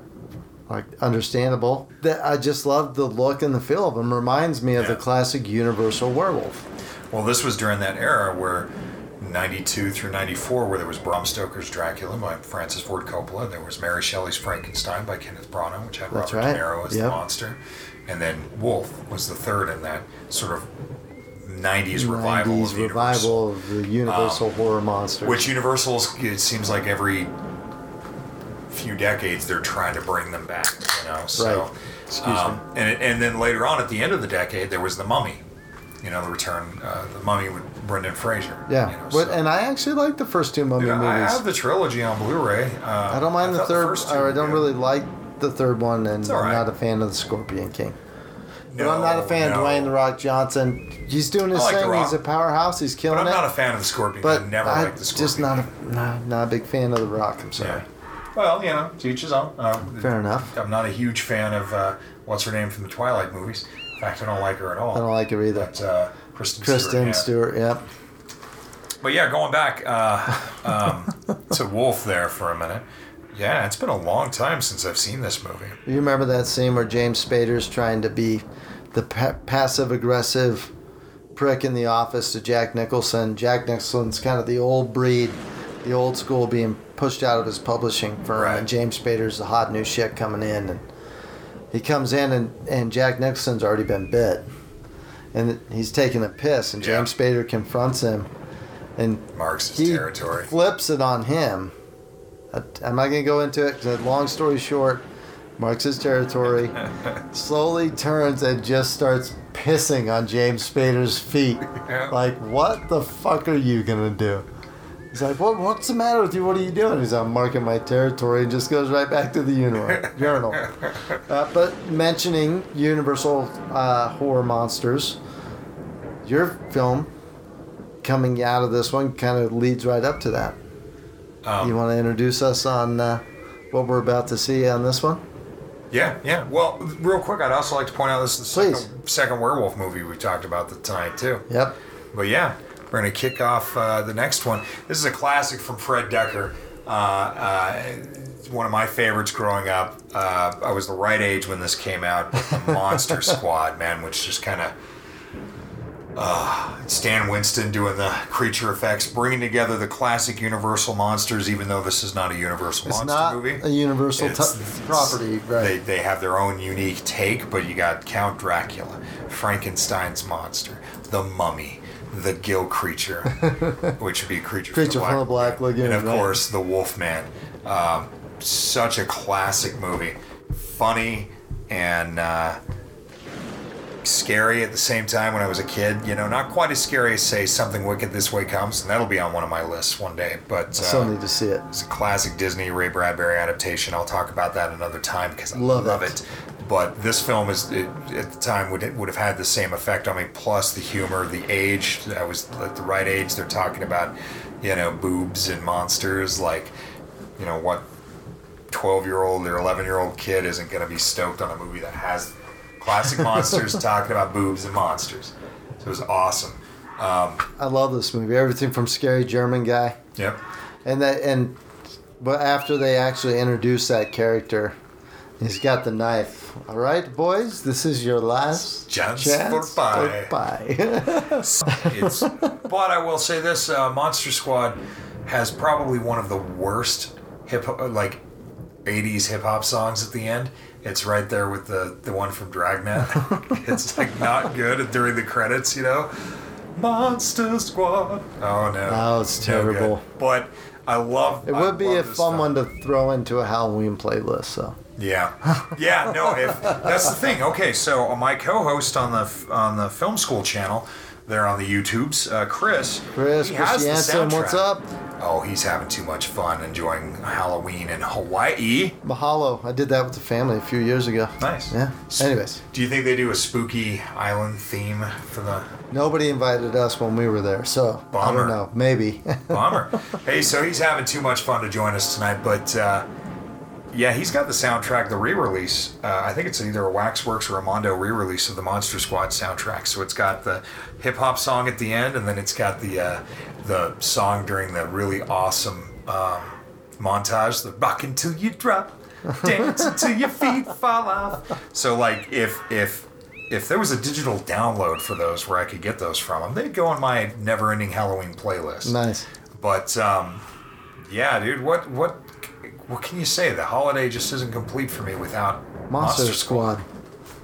Like understandable. That I just love the look and the feel of them. Reminds me of the classic Universal werewolf. Well, this was during that era where 92 through 94, where there was Bram Stoker's Dracula by Francis Ford Coppola. There was Mary Shelley's Frankenstein by Kenneth Branagh, which had That's Robert right. De Niro as the monster. And then Wolf was the third in that sort of 90s revival 90s of revival of the Universal Um, horror monster. Which Universal's, it seems like every few decades they're trying to bring them back, you know. So, Right. Excuse um, And, and then later on at the end of the decade, there was The Mummy. You know, the return, uh, the Mummy with Brendan Fraser. Yeah, You know, but, so- and I actually like the first two Mummy movies. I have the trilogy on Blu-ray. Uh, I don't mind the third. or I don't good. really like the third one, and all I'm not a fan of the Scorpion King. but No, I'm not a fan no. of Dwayne the Rock Johnson. He's doing his like The thing. He's a powerhouse. He's killing But I'm it. not a fan of the Scorpion. but I never I liked the Scorpion. just not a not, not a big fan of the Rock. I'm sorry. Well, you know, to each his own. Um, Fair enough. I'm not a huge fan of uh, what's her name from the Twilight movies. In fact, I don't like her at all. I don't like her either. But, uh, Kristen, Kristen Stewart. yeah. Stewart. Yep. But yeah, going back uh, um, *laughs* to Wolf there for a minute. Yeah, it's been a long time since I've seen this movie. You remember that scene where James Spader's trying to be the pa- passive aggressive prick in the office to Jack Nicholson? Jack Nicholson's kind of the old breed, the old school being pushed out of his publishing firm, and James Spader's the hot new shit coming in. And he comes in, and, and Jack Nicholson's already been bit. And he's taking a piss, and James Spader confronts him. And Marks his he territory. flips it on him. Uh, I- I'm not going to go into it because, long story short, marks his territory, *laughs* slowly turns and just starts pissing on James Spader's feet. *laughs* Like, what the fuck are you going to do? He's like, what, what's the matter with you? What are you doing? He's like, I'm marking my territory and just goes right back to the urinal. *laughs* Uh, but mentioning Universal uh, horror monsters, your film coming out of this one kind of leads right up to that. Um, you want to introduce us on uh, what we're about to see on this one? Yeah, yeah. Well, real quick, I'd also like to point out this is the second, second werewolf movie we talked about the- tonight too. Yep. But yeah, we're gonna kick off uh, the next one. This is a classic from Fred Dekker. Uh, uh, one of my favorites growing up. Uh, I was the right age when this came out. The Monster *laughs* Squad, man, which just kind of uh, Stan Winston doing the creature effects, bringing together the classic Universal monsters, even though this is not a Universal It's monster not movie. a Universal It's- t- property, right? They, they have their own unique take, but you got Count Dracula, Frankenstein's monster, the mummy, the gill creature, *laughs* which would be creature, Creature from from the the Black Lagoon, and of right. course the Wolfman. Um, such a classic movie, funny and uh, scary at the same time. When I was a kid, you know, not quite as scary as say Something Wicked This Way Comes, and that'll be on one of my lists one day. But uh, Still need to see it. it's a classic Disney Ray Bradbury adaptation. I'll talk about that another time because I Love love, it. it. But this film is it, at the time would would have had the same effect on me. Plus the humor, the age. I was at the right age. They're talking about, you know, boobs and monsters. Like, you know what, twelve year old or eleven year old kid isn't going to be stoked on a movie that has classic *laughs* monsters talking about boobs and monsters. So it was awesome. Um, I love this movie. Everything from scary German guy. Yep. And that and but after they actually introduce that character, he's got the knife. All right, boys, this is your last Chance chance for pie. for *laughs* but I will say this: uh, Monster Squad has probably one of the worst hip like '80s hip hop songs at the end. It's right there with the the one from Dragnet. *laughs* it's like not good during the credits, you know. Monster Squad. Oh no. Oh, it's No terrible. But I love. it I would be a fun film. one to throw into a Halloween playlist. So Yeah, yeah. No, if that's the thing. Okay, so uh, my co-host on the on the film school channel, there on the YouTubes, uh, Chris. Chris, he Chris has the Jansen, what's up? Oh, he's having too much fun enjoying Halloween in Hawaii. Mahalo. I did that with the family a few years ago. Nice. Yeah. Anyways, Do you think they do a spooky island theme for the nobody invited us when we were there, so I don't know. Maybe. *laughs* Bummer. hey, so he's having too much fun to join us tonight, but uh, yeah, he's got the soundtrack, the re-release. Uh, I think it's either a Waxworks or a Mondo re-release of the Monster Squad soundtrack. So it's got the hip hop song at the end, and then it's got the uh, the song during the really awesome um, montage, the rock until you drop, dance until your feet fall off. So like if if if there was a digital download for those where I could get those from them, they'd go on my never-ending Halloween playlist. nice. But um, yeah, dude, what what what can you say? The holiday just isn't complete for me without Monster, Squad.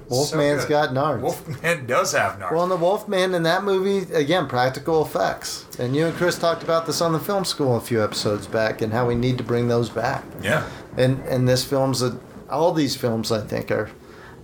Wolfman's good. got nards. Wolfman does have nards. Well, and the Wolfman in that movie, again, practical effects. And you and Chris talked about this on the film school a few episodes back and how we need to bring those back. yeah, And and this film's a, all these films I think are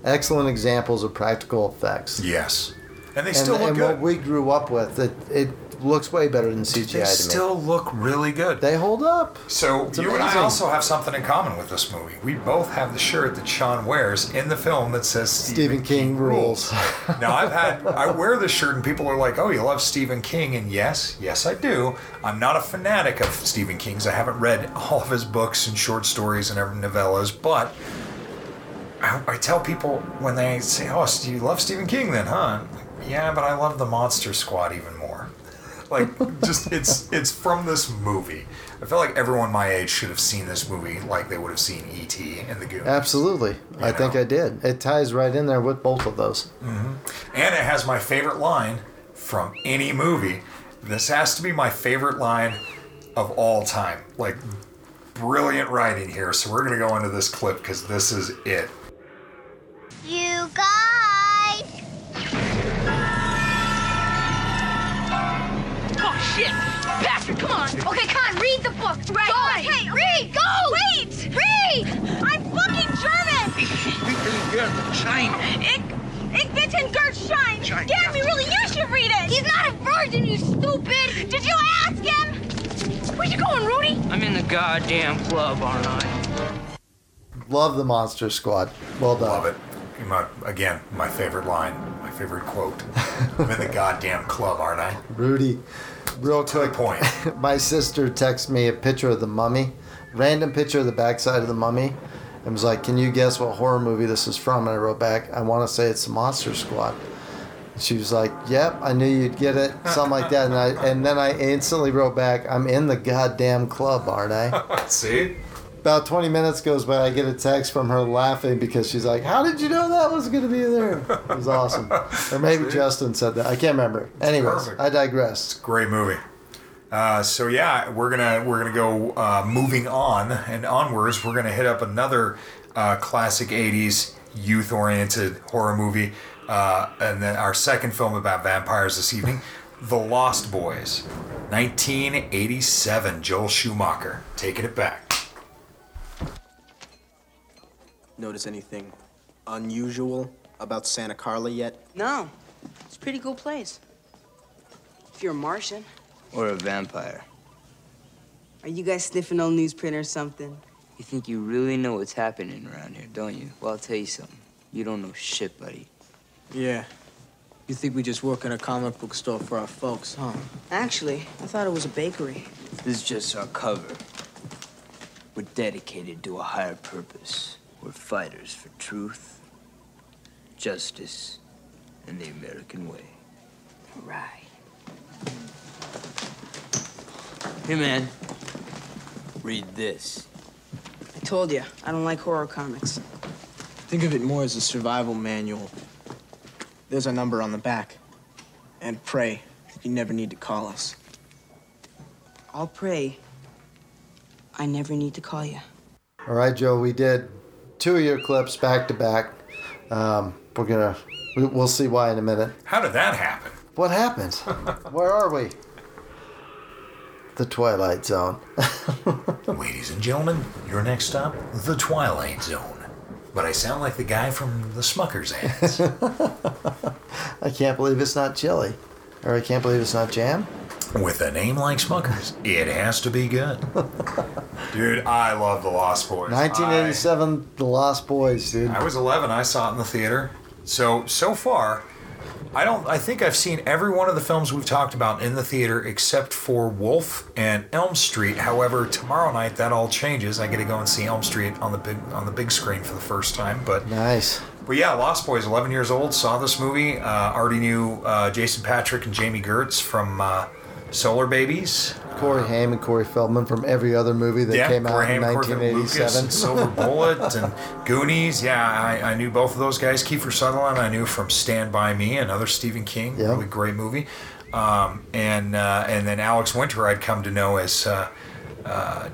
excellent examples of practical effects. yes, And they still look and good. what we grew up with, it it looks way better than CGI They still look really good. They hold up. So It's you and I also have something in common with this movie. We both have the shirt that Sean wears in the film that says. Stephen, Stephen King rules. *laughs* now I've had I wear this shirt and people are like, "Oh, you love Stephen King?" And yes, yes I do. I'm not a fanatic of Stephen King's. I haven't read all of his books and short stories and every novellas, but I, I tell people when they say, "Oh, so you love Stephen King then, huh?" Like, yeah, but I love the Monster Squad even. Like, *laughs* just it's it's from this movie. I felt like everyone my age should have seen this movie, like they would have seen E.T. and the Goonies. Absolutely, I think I did. It ties right in there with both of those. hmm And it has my favorite line from any movie. This has to be my favorite line of all time. Like, brilliant writing here. So we're gonna go into this clip because this is it. You guys! Shit! Patrick, come on! Okay, Con, read the book! Right, go! Right. Okay, read! Go! Wait! Read! I'm fucking German! Ich, ich bitte Gert Schein! Gabby, really, you should read it! He's not a virgin, you stupid! Did you ask him? Where you going, Rudy? I'm in the goddamn club, aren't I? Love the Monster Squad. Well done. Love it. My, again, my favorite line, my favorite quote. I'm in the *laughs* goddamn club, aren't I? Rudy, real quick point. *laughs* My sister texted me a picture of the mummy, random picture of the backside of the mummy, and was like, "Can you guess what horror movie this is from?" And I wrote back, "I want to say it's the Monster Squad." And she was like, "Yep, I knew you'd get it," something like that. And I and then I instantly wrote back, "I'm in the goddamn club, aren't I?" *laughs* See? About 20 minutes goes by, I get a text from her laughing because she's like, How did you know that was going to be there? It was awesome. Or maybe Justin said that. I can't remember. Anyways, perfect. I digress. Great movie. Uh, so yeah, we're gonna we're gonna go uh, moving on and onwards. We're gonna hit up another uh, classic '80s youth-oriented horror movie, uh, and then our second film about vampires this evening, The Lost Boys, 1987. Joel Schumacher taking it back. Notice anything unusual about Santa Carla yet? No, it's a pretty cool place. If you're a Martian, Or a vampire. are you guys sniffing old newsprint or something? You think you really know what's happening around here, don't you? Well, I'll tell you something. You don't know shit, buddy. Yeah. You think we just work in a comic book store for our folks, huh? Actually, I thought it was a bakery. This is just our cover. We're dedicated to a higher purpose. We're fighters for truth, justice, and the American way. Right. Hey, man. Read this. I told you, I don't like horror comics. Think of it more as a survival manual. There's a number on the back. And pray that you never need to call us. I'll pray. I never need to call you. All right, Joe, we did two of your clips back to back. Um, we're going to, we'll see why in a minute. How did that happen? What happened? *laughs* Where are we? The Twilight Zone. *laughs* Ladies and gentlemen, your next stop, The Twilight Zone. But I sound like the guy from the Smuckers ads. *laughs* I can't believe it's not chili. Or I can't believe it's not jam. With a name like Smuckers, it has to be good. *laughs* Dude, I love The Lost Boys. 1987, The Lost Boys, dude. I was 11. I saw it in the theater. So so far, I don't. I think I've seen every one of the films we've talked about in the theater except for Wolf and Elm Street. However, tomorrow night that all changes. I get to go and see Elm Street on the big on the big screen for the first time. But Nice. but yeah, Lost Boys, 11 years old, saw this movie. Uh, already knew uh, Jason Patric and Jami Gertz from uh, Solar Babies. Corey Haim and Corey Feldman from every other movie that yeah, came out Corey in Haim, Corey Feldman, Lucas, 1987. *laughs* Silver Bullet and Goonies. Yeah, I, I knew both of those guys. Kiefer Sutherland, I knew from Stand By Me, another Stephen King, Yeah. really great movie. Um, and uh, and then Alex Winter, I'd come to know as uh, uh,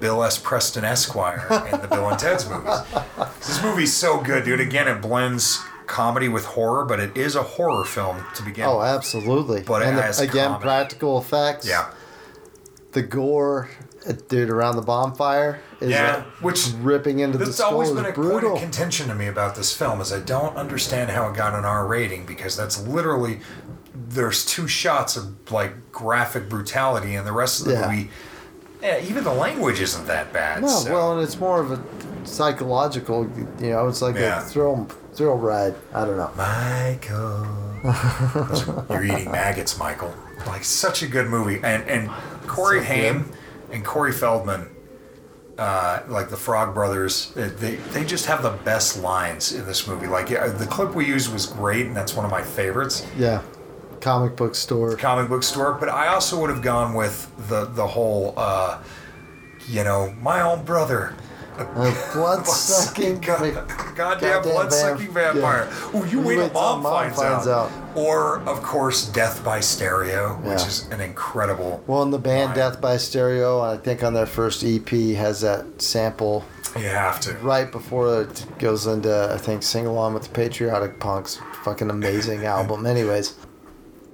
Bill S. Preston Esquire in the Bill and Ted's movies. *laughs* This movie's so good, dude. Again, it blends comedy with horror, but it is a horror film to begin Oh, absolutely. But it and the- has again, comedy. practical effects. Yeah. The gore uh, dude around the bonfire is Yeah, which- ripping into the skull always been a point of contention to me about this film is I don't understand how it got an R rating because that's literally there's two shots of like graphic brutality and the rest of the Yeah. movie. Yeah, even the language isn't that bad. No, so- well, and it's more of a psychological. You know, it's like Yeah. a thrill thrill ride. I don't know. Michael. *laughs* You're eating maggots, Michael. Like such a good movie, and and Corey So. Haim and Corey Feldman, uh, like the Frog Brothers, uh, they they just have the best lines in this movie. Like yeah, the clip we used was great, and that's one of my favorites. Yeah, comic book store. Comic book store, but I also would have gone with the the whole, uh, you know, my own brother. A blood sucking. *laughs* Goddamn blood sucking vampire. Oh, you wait till mom, finds, out. Or, of course, Death by Stereo, which Yeah. is an incredible. Well, and the band Death by Stereo, I think on their first EP has that sample. You have to. Right before it goes into, I think, Sing Along with the Patriotic Punks. Fucking amazing *laughs* album. Anyways,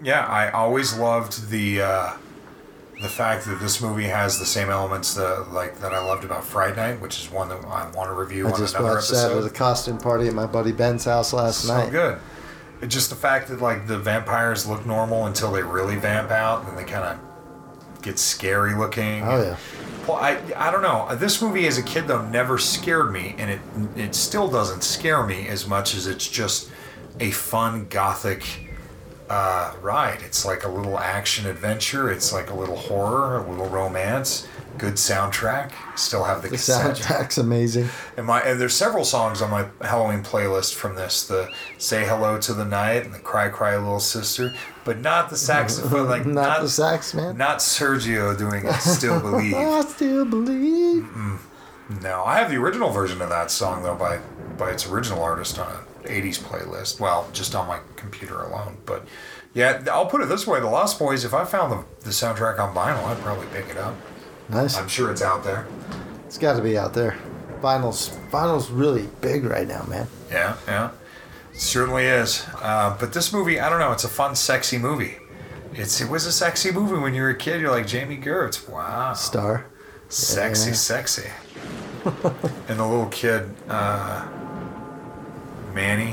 Yeah, I always loved the uh, the fact that this movie has the same elements that like that I loved about Fright Night, which is one that I want to review I on just another watched that episode. at a costume party at my buddy Ben's house last night. so night. good. It's just the fact that like the vampires look normal until they really vamp out, and they kind of get scary looking. Oh yeah. Well, I I don't know. Uh, this movie as a kid though never scared me, and it it still doesn't scare me as much as it's just a fun gothic uh, ride. It's like a little action adventure. It's like a little horror, a little romance. Good soundtrack. Still have the, The soundtrack's amazing. And my and there's several songs on my Halloween playlist from this. The "Say Hello to the Night" and the "Cry Cry Little Sister," but not the saxophone. Like *laughs* Not not, the sax man. Not Sergio doing "I Still *laughs* Believe." I still believe. No, I have the original version of that song though by by its original artist on an '80s playlist. Well, just on my computer alone. But yeah, I'll put it this way: The Lost Boys. If I found the, the soundtrack on vinyl, I'd probably pick it up. Nice. I'm sure it's out there. It's got to be out there. Vinyl's vinyl's really big right now, man. Yeah, yeah, it certainly is. Uh, but this movie, I don't know. It's a fun, sexy movie. It's it was a sexy movie when you were a kid. You're like Jami Gertz. Wow. Star. Sexy, Yeah. sexy. *laughs* and the little kid, uh, Manny,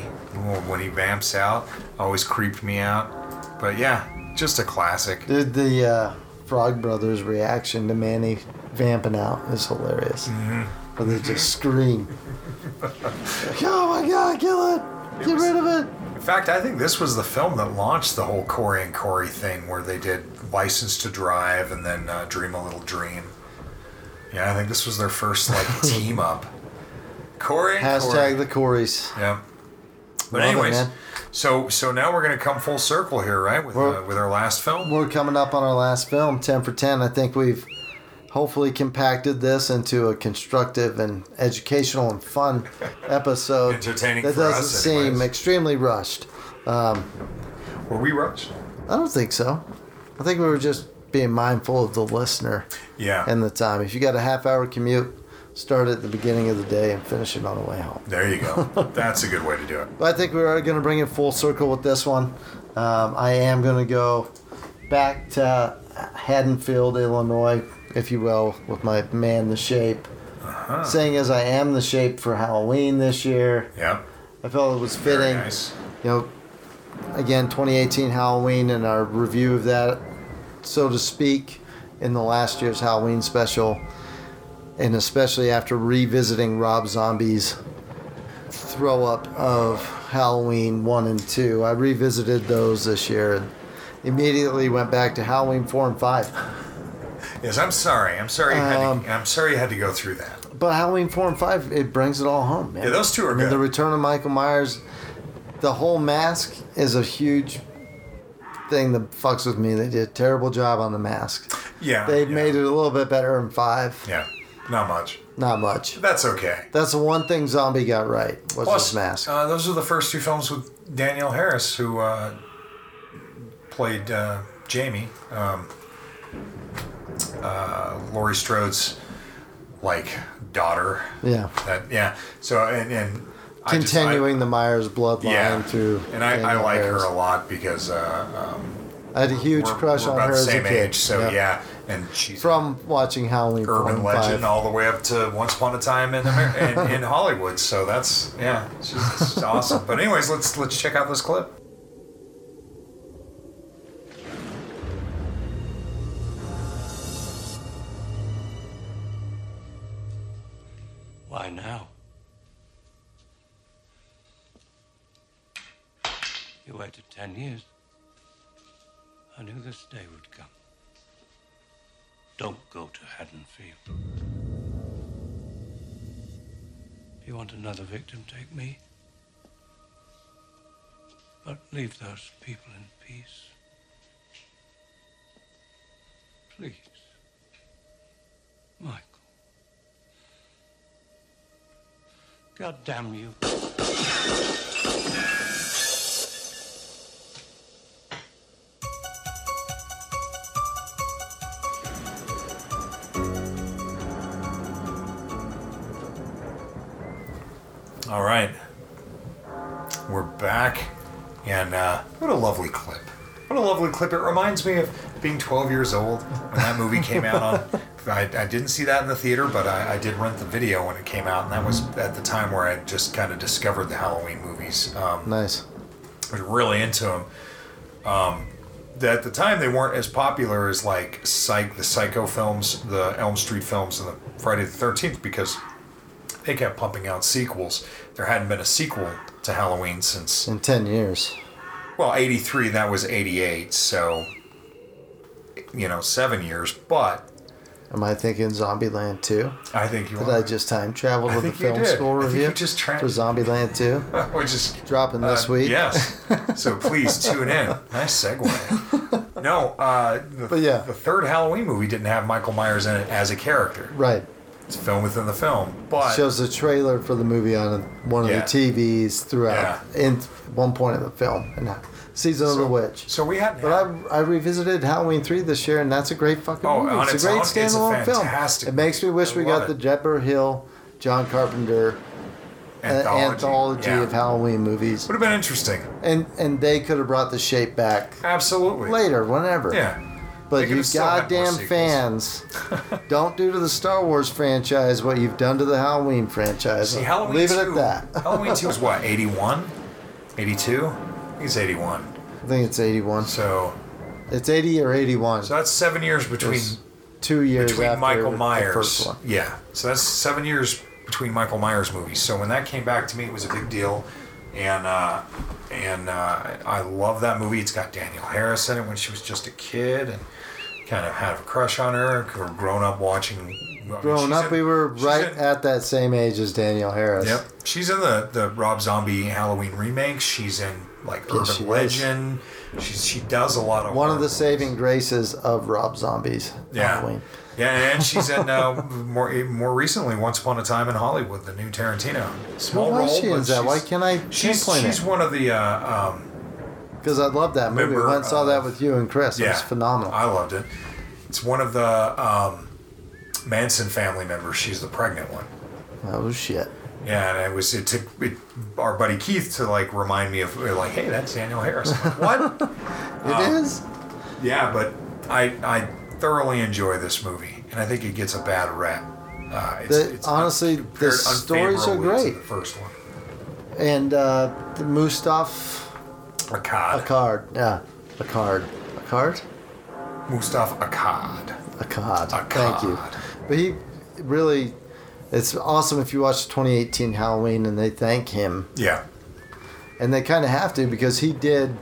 when he vamps out, always creeped me out. But yeah, just a classic. Dude, the uh, Frog Brothers' reaction to Manny vamping out is hilarious. Mm-hmm. Where they just scream, "Oh my God, kill it! Get rid of it!" In fact, I think this was the film that launched the whole Corey and Corey thing, where they did License to Drive and then uh, Dream a Little Dream. Yeah, I think this was their first like *laughs* team up. Corey and Hashtag Corey. the Corys. Yeah. But Love anyways, man. so so now we're gonna come full circle here, right? With uh, with our last film. We're coming up on our last film, 10 for 10. I think we've hopefully compacted this into a constructive and educational and fun episode. Entertaining That for doesn't us seem anyways. extremely rushed. Um, Were we rushed? I don't think so. I think we were just being mindful of the listener Yeah. and the time. If you got a half hour commute, start at the beginning of the day and finish it on the way home. There you go. *laughs* That's a good way to do it. But I think we are going to bring it full circle with this one. Um, I am going to go back to Haddonfield, Illinois, if you will, with my man, The Shape. Uh-huh. Saying as I am The Shape for Halloween this year, Yeah. I felt it was fitting. nice. You know, again, 2018 Halloween and our review of that, so to speak, in the last year's Halloween special, and especially after revisiting Rob Zombie's throw up of Halloween 1 and 2. I revisited those this year and immediately went back to Halloween 4 and 5. Yes, I'm sorry. I'm sorry. You had Um, to, I'm sorry you had to go through that. But Halloween 4 and 5, it brings it all home, man. Yeah, those two are I mean, good. The return of Michael Myers, the whole mask is a huge thing that fucks with me. They did a terrible job on the mask. Yeah. They've made it a little bit better in 5. Yeah. Not much. Not much. That's okay. That's the one thing Zombie got right, was Plus, his mask. Uh, those are the first two films with Danielle Harris, who uh, played uh, Jamie, um, uh, Laurie Strode's like daughter. Yeah. That yeah. So and and I just- I- Continuing the Myers bloodline yeah, through. and I, I like Harris. her a lot because uh, um, I had a huge we're, crush we're on her as a kid. age, so yeah. And she's From watching Halloween four urban and legend five. all the way up to Once Upon a Time in Amer- in, *laughs* in Hollywood. So that's yeah, she's, she's awesome. But anyways, let's let's check out this clip. Why now? You waited ten years. I knew this day would come. Don't go to Haddonfield. If you want another victim, take me. But leave those people in peace. Please. Michael. God damn you. All right, we're back, and uh, what a lovely clip! What a lovely clip! It reminds me of being 12 years old when that movie came out. On *laughs* I, I didn't see that in the theater, but I, I did rent the video when it came out, and that was at the time where I just kind of discovered the Halloween movies. Um, Nice. I was really into them. Um, at the time, they weren't as popular as like Psych, the Psycho films, the Elm Street films, and the Friday the Thirteenth because they kept pumping out sequels. There hadn't been a sequel to Halloween since In ten years. well, '83. That was '88, so you know, seven years. But Am I thinking Zombieland 2? I think you Did are. I just time traveled I to the film school I think you review just tra- for Zombieland 2? which is Dropping this Uh, week. Yes. *laughs* So please tune in. Nice segue. No, uh, the, But yeah. the third Halloween movie didn't have Michael Myers in it as a character. Right. It's a film within the film, but Shows the trailer for the movie on one of Yeah. the TVs throughout yeah. in one point of the film. And season of the witch. So we had. But I, I revisited Halloween three this year, and that's a great fucking Oh, movie. It's, its a great own, it's a standalone film. It makes me wish I we got the it. Debra Hill, John Carpenter uh, Anthology, anthology yeah. of Halloween movies. would have been interesting. And and they could have brought the shape back Absolutely. later, whenever. Yeah. But you have still had more goddamn fans, *laughs* don't do to the Star Wars franchise what you've done to the Halloween franchise. See, Halloween Leave 2, it at that. *laughs* Halloween 2 is what, 81? 82? I think it's 81. I think it's 81. So It's 80 or 81. So that's seven years between It's two years between after Michael the Myers. first one. Yeah, so that's seven years between Michael Myers movies. So when that came back to me, it was a big deal, and uh, and uh, I love that movie. It's got Danielle Harris in it when she was just a kid, and kind of had a crush on her. Or grown up watching. Growing up, in- we were right in- at that same age as Danielle Harris. Yep, she's in the the Rob Zombie Halloween remake. She's in like Urban she is. Legend. She she does a lot of One of the saving graces of Rob Zombie's Yeah. Halloween. Yeah, and she's in uh, more more recently, Once Upon a Time in Hollywood, the new Tarantino. Small Who role, she in that? Why can't I She's pinpoint she's it? one of the uh, um, Because I love that movie. Member I went saw of- that with you and Chris. It yeah, was phenomenal. I loved it. It's one of the um, Manson family members. She's the pregnant one. Oh shit! Yeah, and it was it took it, our buddy Keith to like remind me of like, hey, that's Danielle Harris. Like, what? *laughs* It is. Yeah, but I I thoroughly enjoy this movie, and I think it gets a bad rap. Uh, it's, The- it's honestly, the stories are great. The first one. And uh, the Mustaf Akkad. Akkad. Yeah, Akkad. Akkad. Mustafa Akkad. Akkad. Thank you. But he really, it's awesome if you watch 2018 Halloween and they thank him. Yeah. And they kind of have to because he did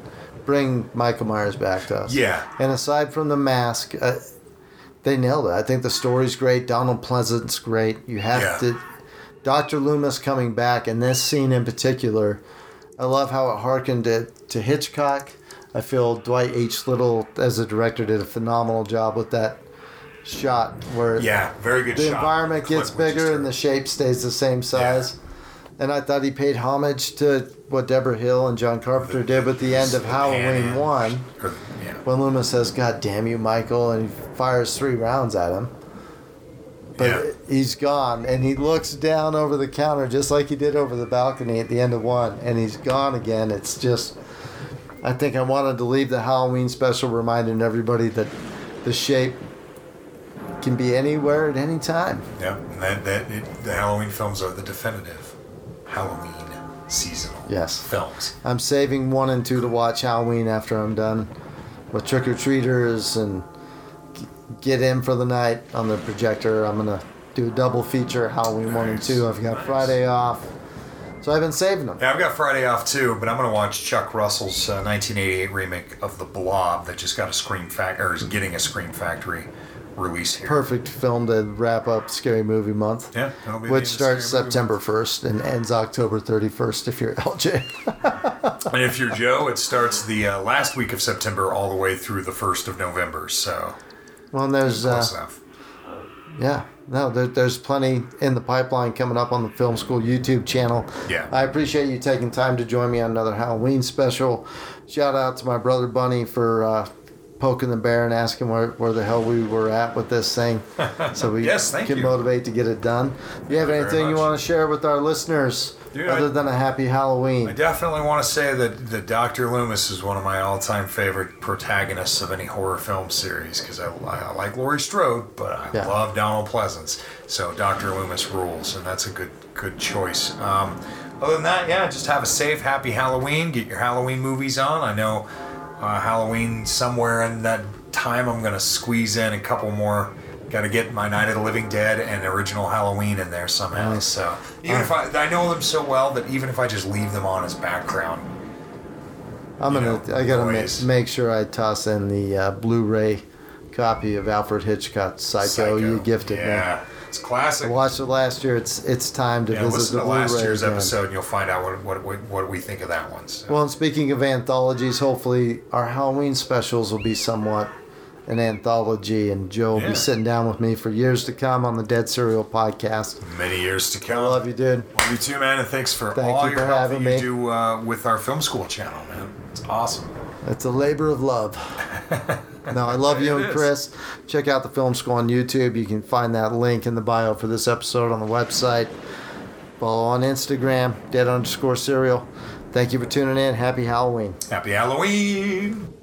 bring Michael Myers back to us. Yeah. And aside from the mask, uh, they nailed it. I think the story's great. Donald Pleasence's great. You have Yeah. to. Dr. Loomis coming back, and this scene in particular, I love how it harkened to, to Hitchcock. I feel Dwight H. Little, as a director, did a phenomenal job with that shot where Yeah, very good the shot. environment The gets bigger and the shape stays the same size. And I thought he paid homage to what Debra Hill and John Carpenter did with the end of Halloween 1 Or- yeah. when Loomis says, God damn you, Michael, and he fires three rounds at him. But Yeah. he's gone, and he looks down over the counter just like he did over the balcony at the end of one, and he's gone again. It's just, I think I wanted to leave the Halloween special reminding everybody that the shape can be anywhere at any time. Yeah, and that, that it, the Halloween films are the definitive Halloween seasonal Yes. films. I'm saving one and two to watch Halloween after I'm done with trick or treaters and get in for the night on the projector. I'm gonna do a double feature Halloween one and two. I've got Friday off, so I've been saving them. Yeah, I've got Friday off too, but I'm going to watch Chuck Russell's uh, 1988 remake of The Blob that just got a Scream Factory is getting a Scream Factory release here. Perfect film to wrap up Scary Movie Month. Yeah, be which starts September 1st and ends October 31st if you're *laughs* LJ. And if you're Joe, it starts the uh, last week of September all the way through the first of November. So well, and there's uh, enough. Yeah, no, there, there's plenty in the pipeline coming up on the Film School YouTube channel. Yeah. I appreciate you taking time to join me on another Halloween special. Shout out to my brother Bunny for uh, poking the bear and asking where, where the hell we were at with this thing so we *laughs* Yes, can you. motivate to get it done. Do you have Thank anything you much. want to share with our listeners Dude, other I- than a happy Halloween? I definitely want to say that, that Dr. Loomis is one of my all time favorite protagonists of any horror film series because I, I like Laurie Strode, but I Yeah. love Donald Pleasence. So Dr. Loomis rules, and that's a good good choice. Um, other than that, yeah, just have a safe, happy Halloween. Get your Halloween movies on. I know uh, Halloween somewhere in that time, I'm going to squeeze in a couple more. Got to get my Night of the Living Dead and original Halloween in there somehow. Nice. So even if I, I know them so well that even if I just leave them on as background, I'm gonna. know, I gotta noise. make, make sure I toss in the uh, Blu-ray copy of Alfred Hitchcock's Psycho. Psycho. You gifted Yeah, me. It's classic. I watched it last year. It's it's time to yeah, visit listen the to last Blu-ray year's again. episode, and you'll find out what what what, what we think of that one. So. Well, and speaking of anthologies, hopefully our Halloween specials will be somewhat an anthology, and Joe will Yeah. be sitting down with me for years to come on the Dead Serial podcast. Many years to come. I love you, dude. Love you too, man, and thanks for Thank all you your for help having that you me. do uh, with our film school channel, man. It's awesome. It's a labor of love. *laughs* no, I love you and. Chris. Check out the film school on YouTube. You can find that link in the bio for this episode on the website. Follow on Instagram, dead underscore serial. Thank you for tuning in. Happy Halloween. Happy Halloween.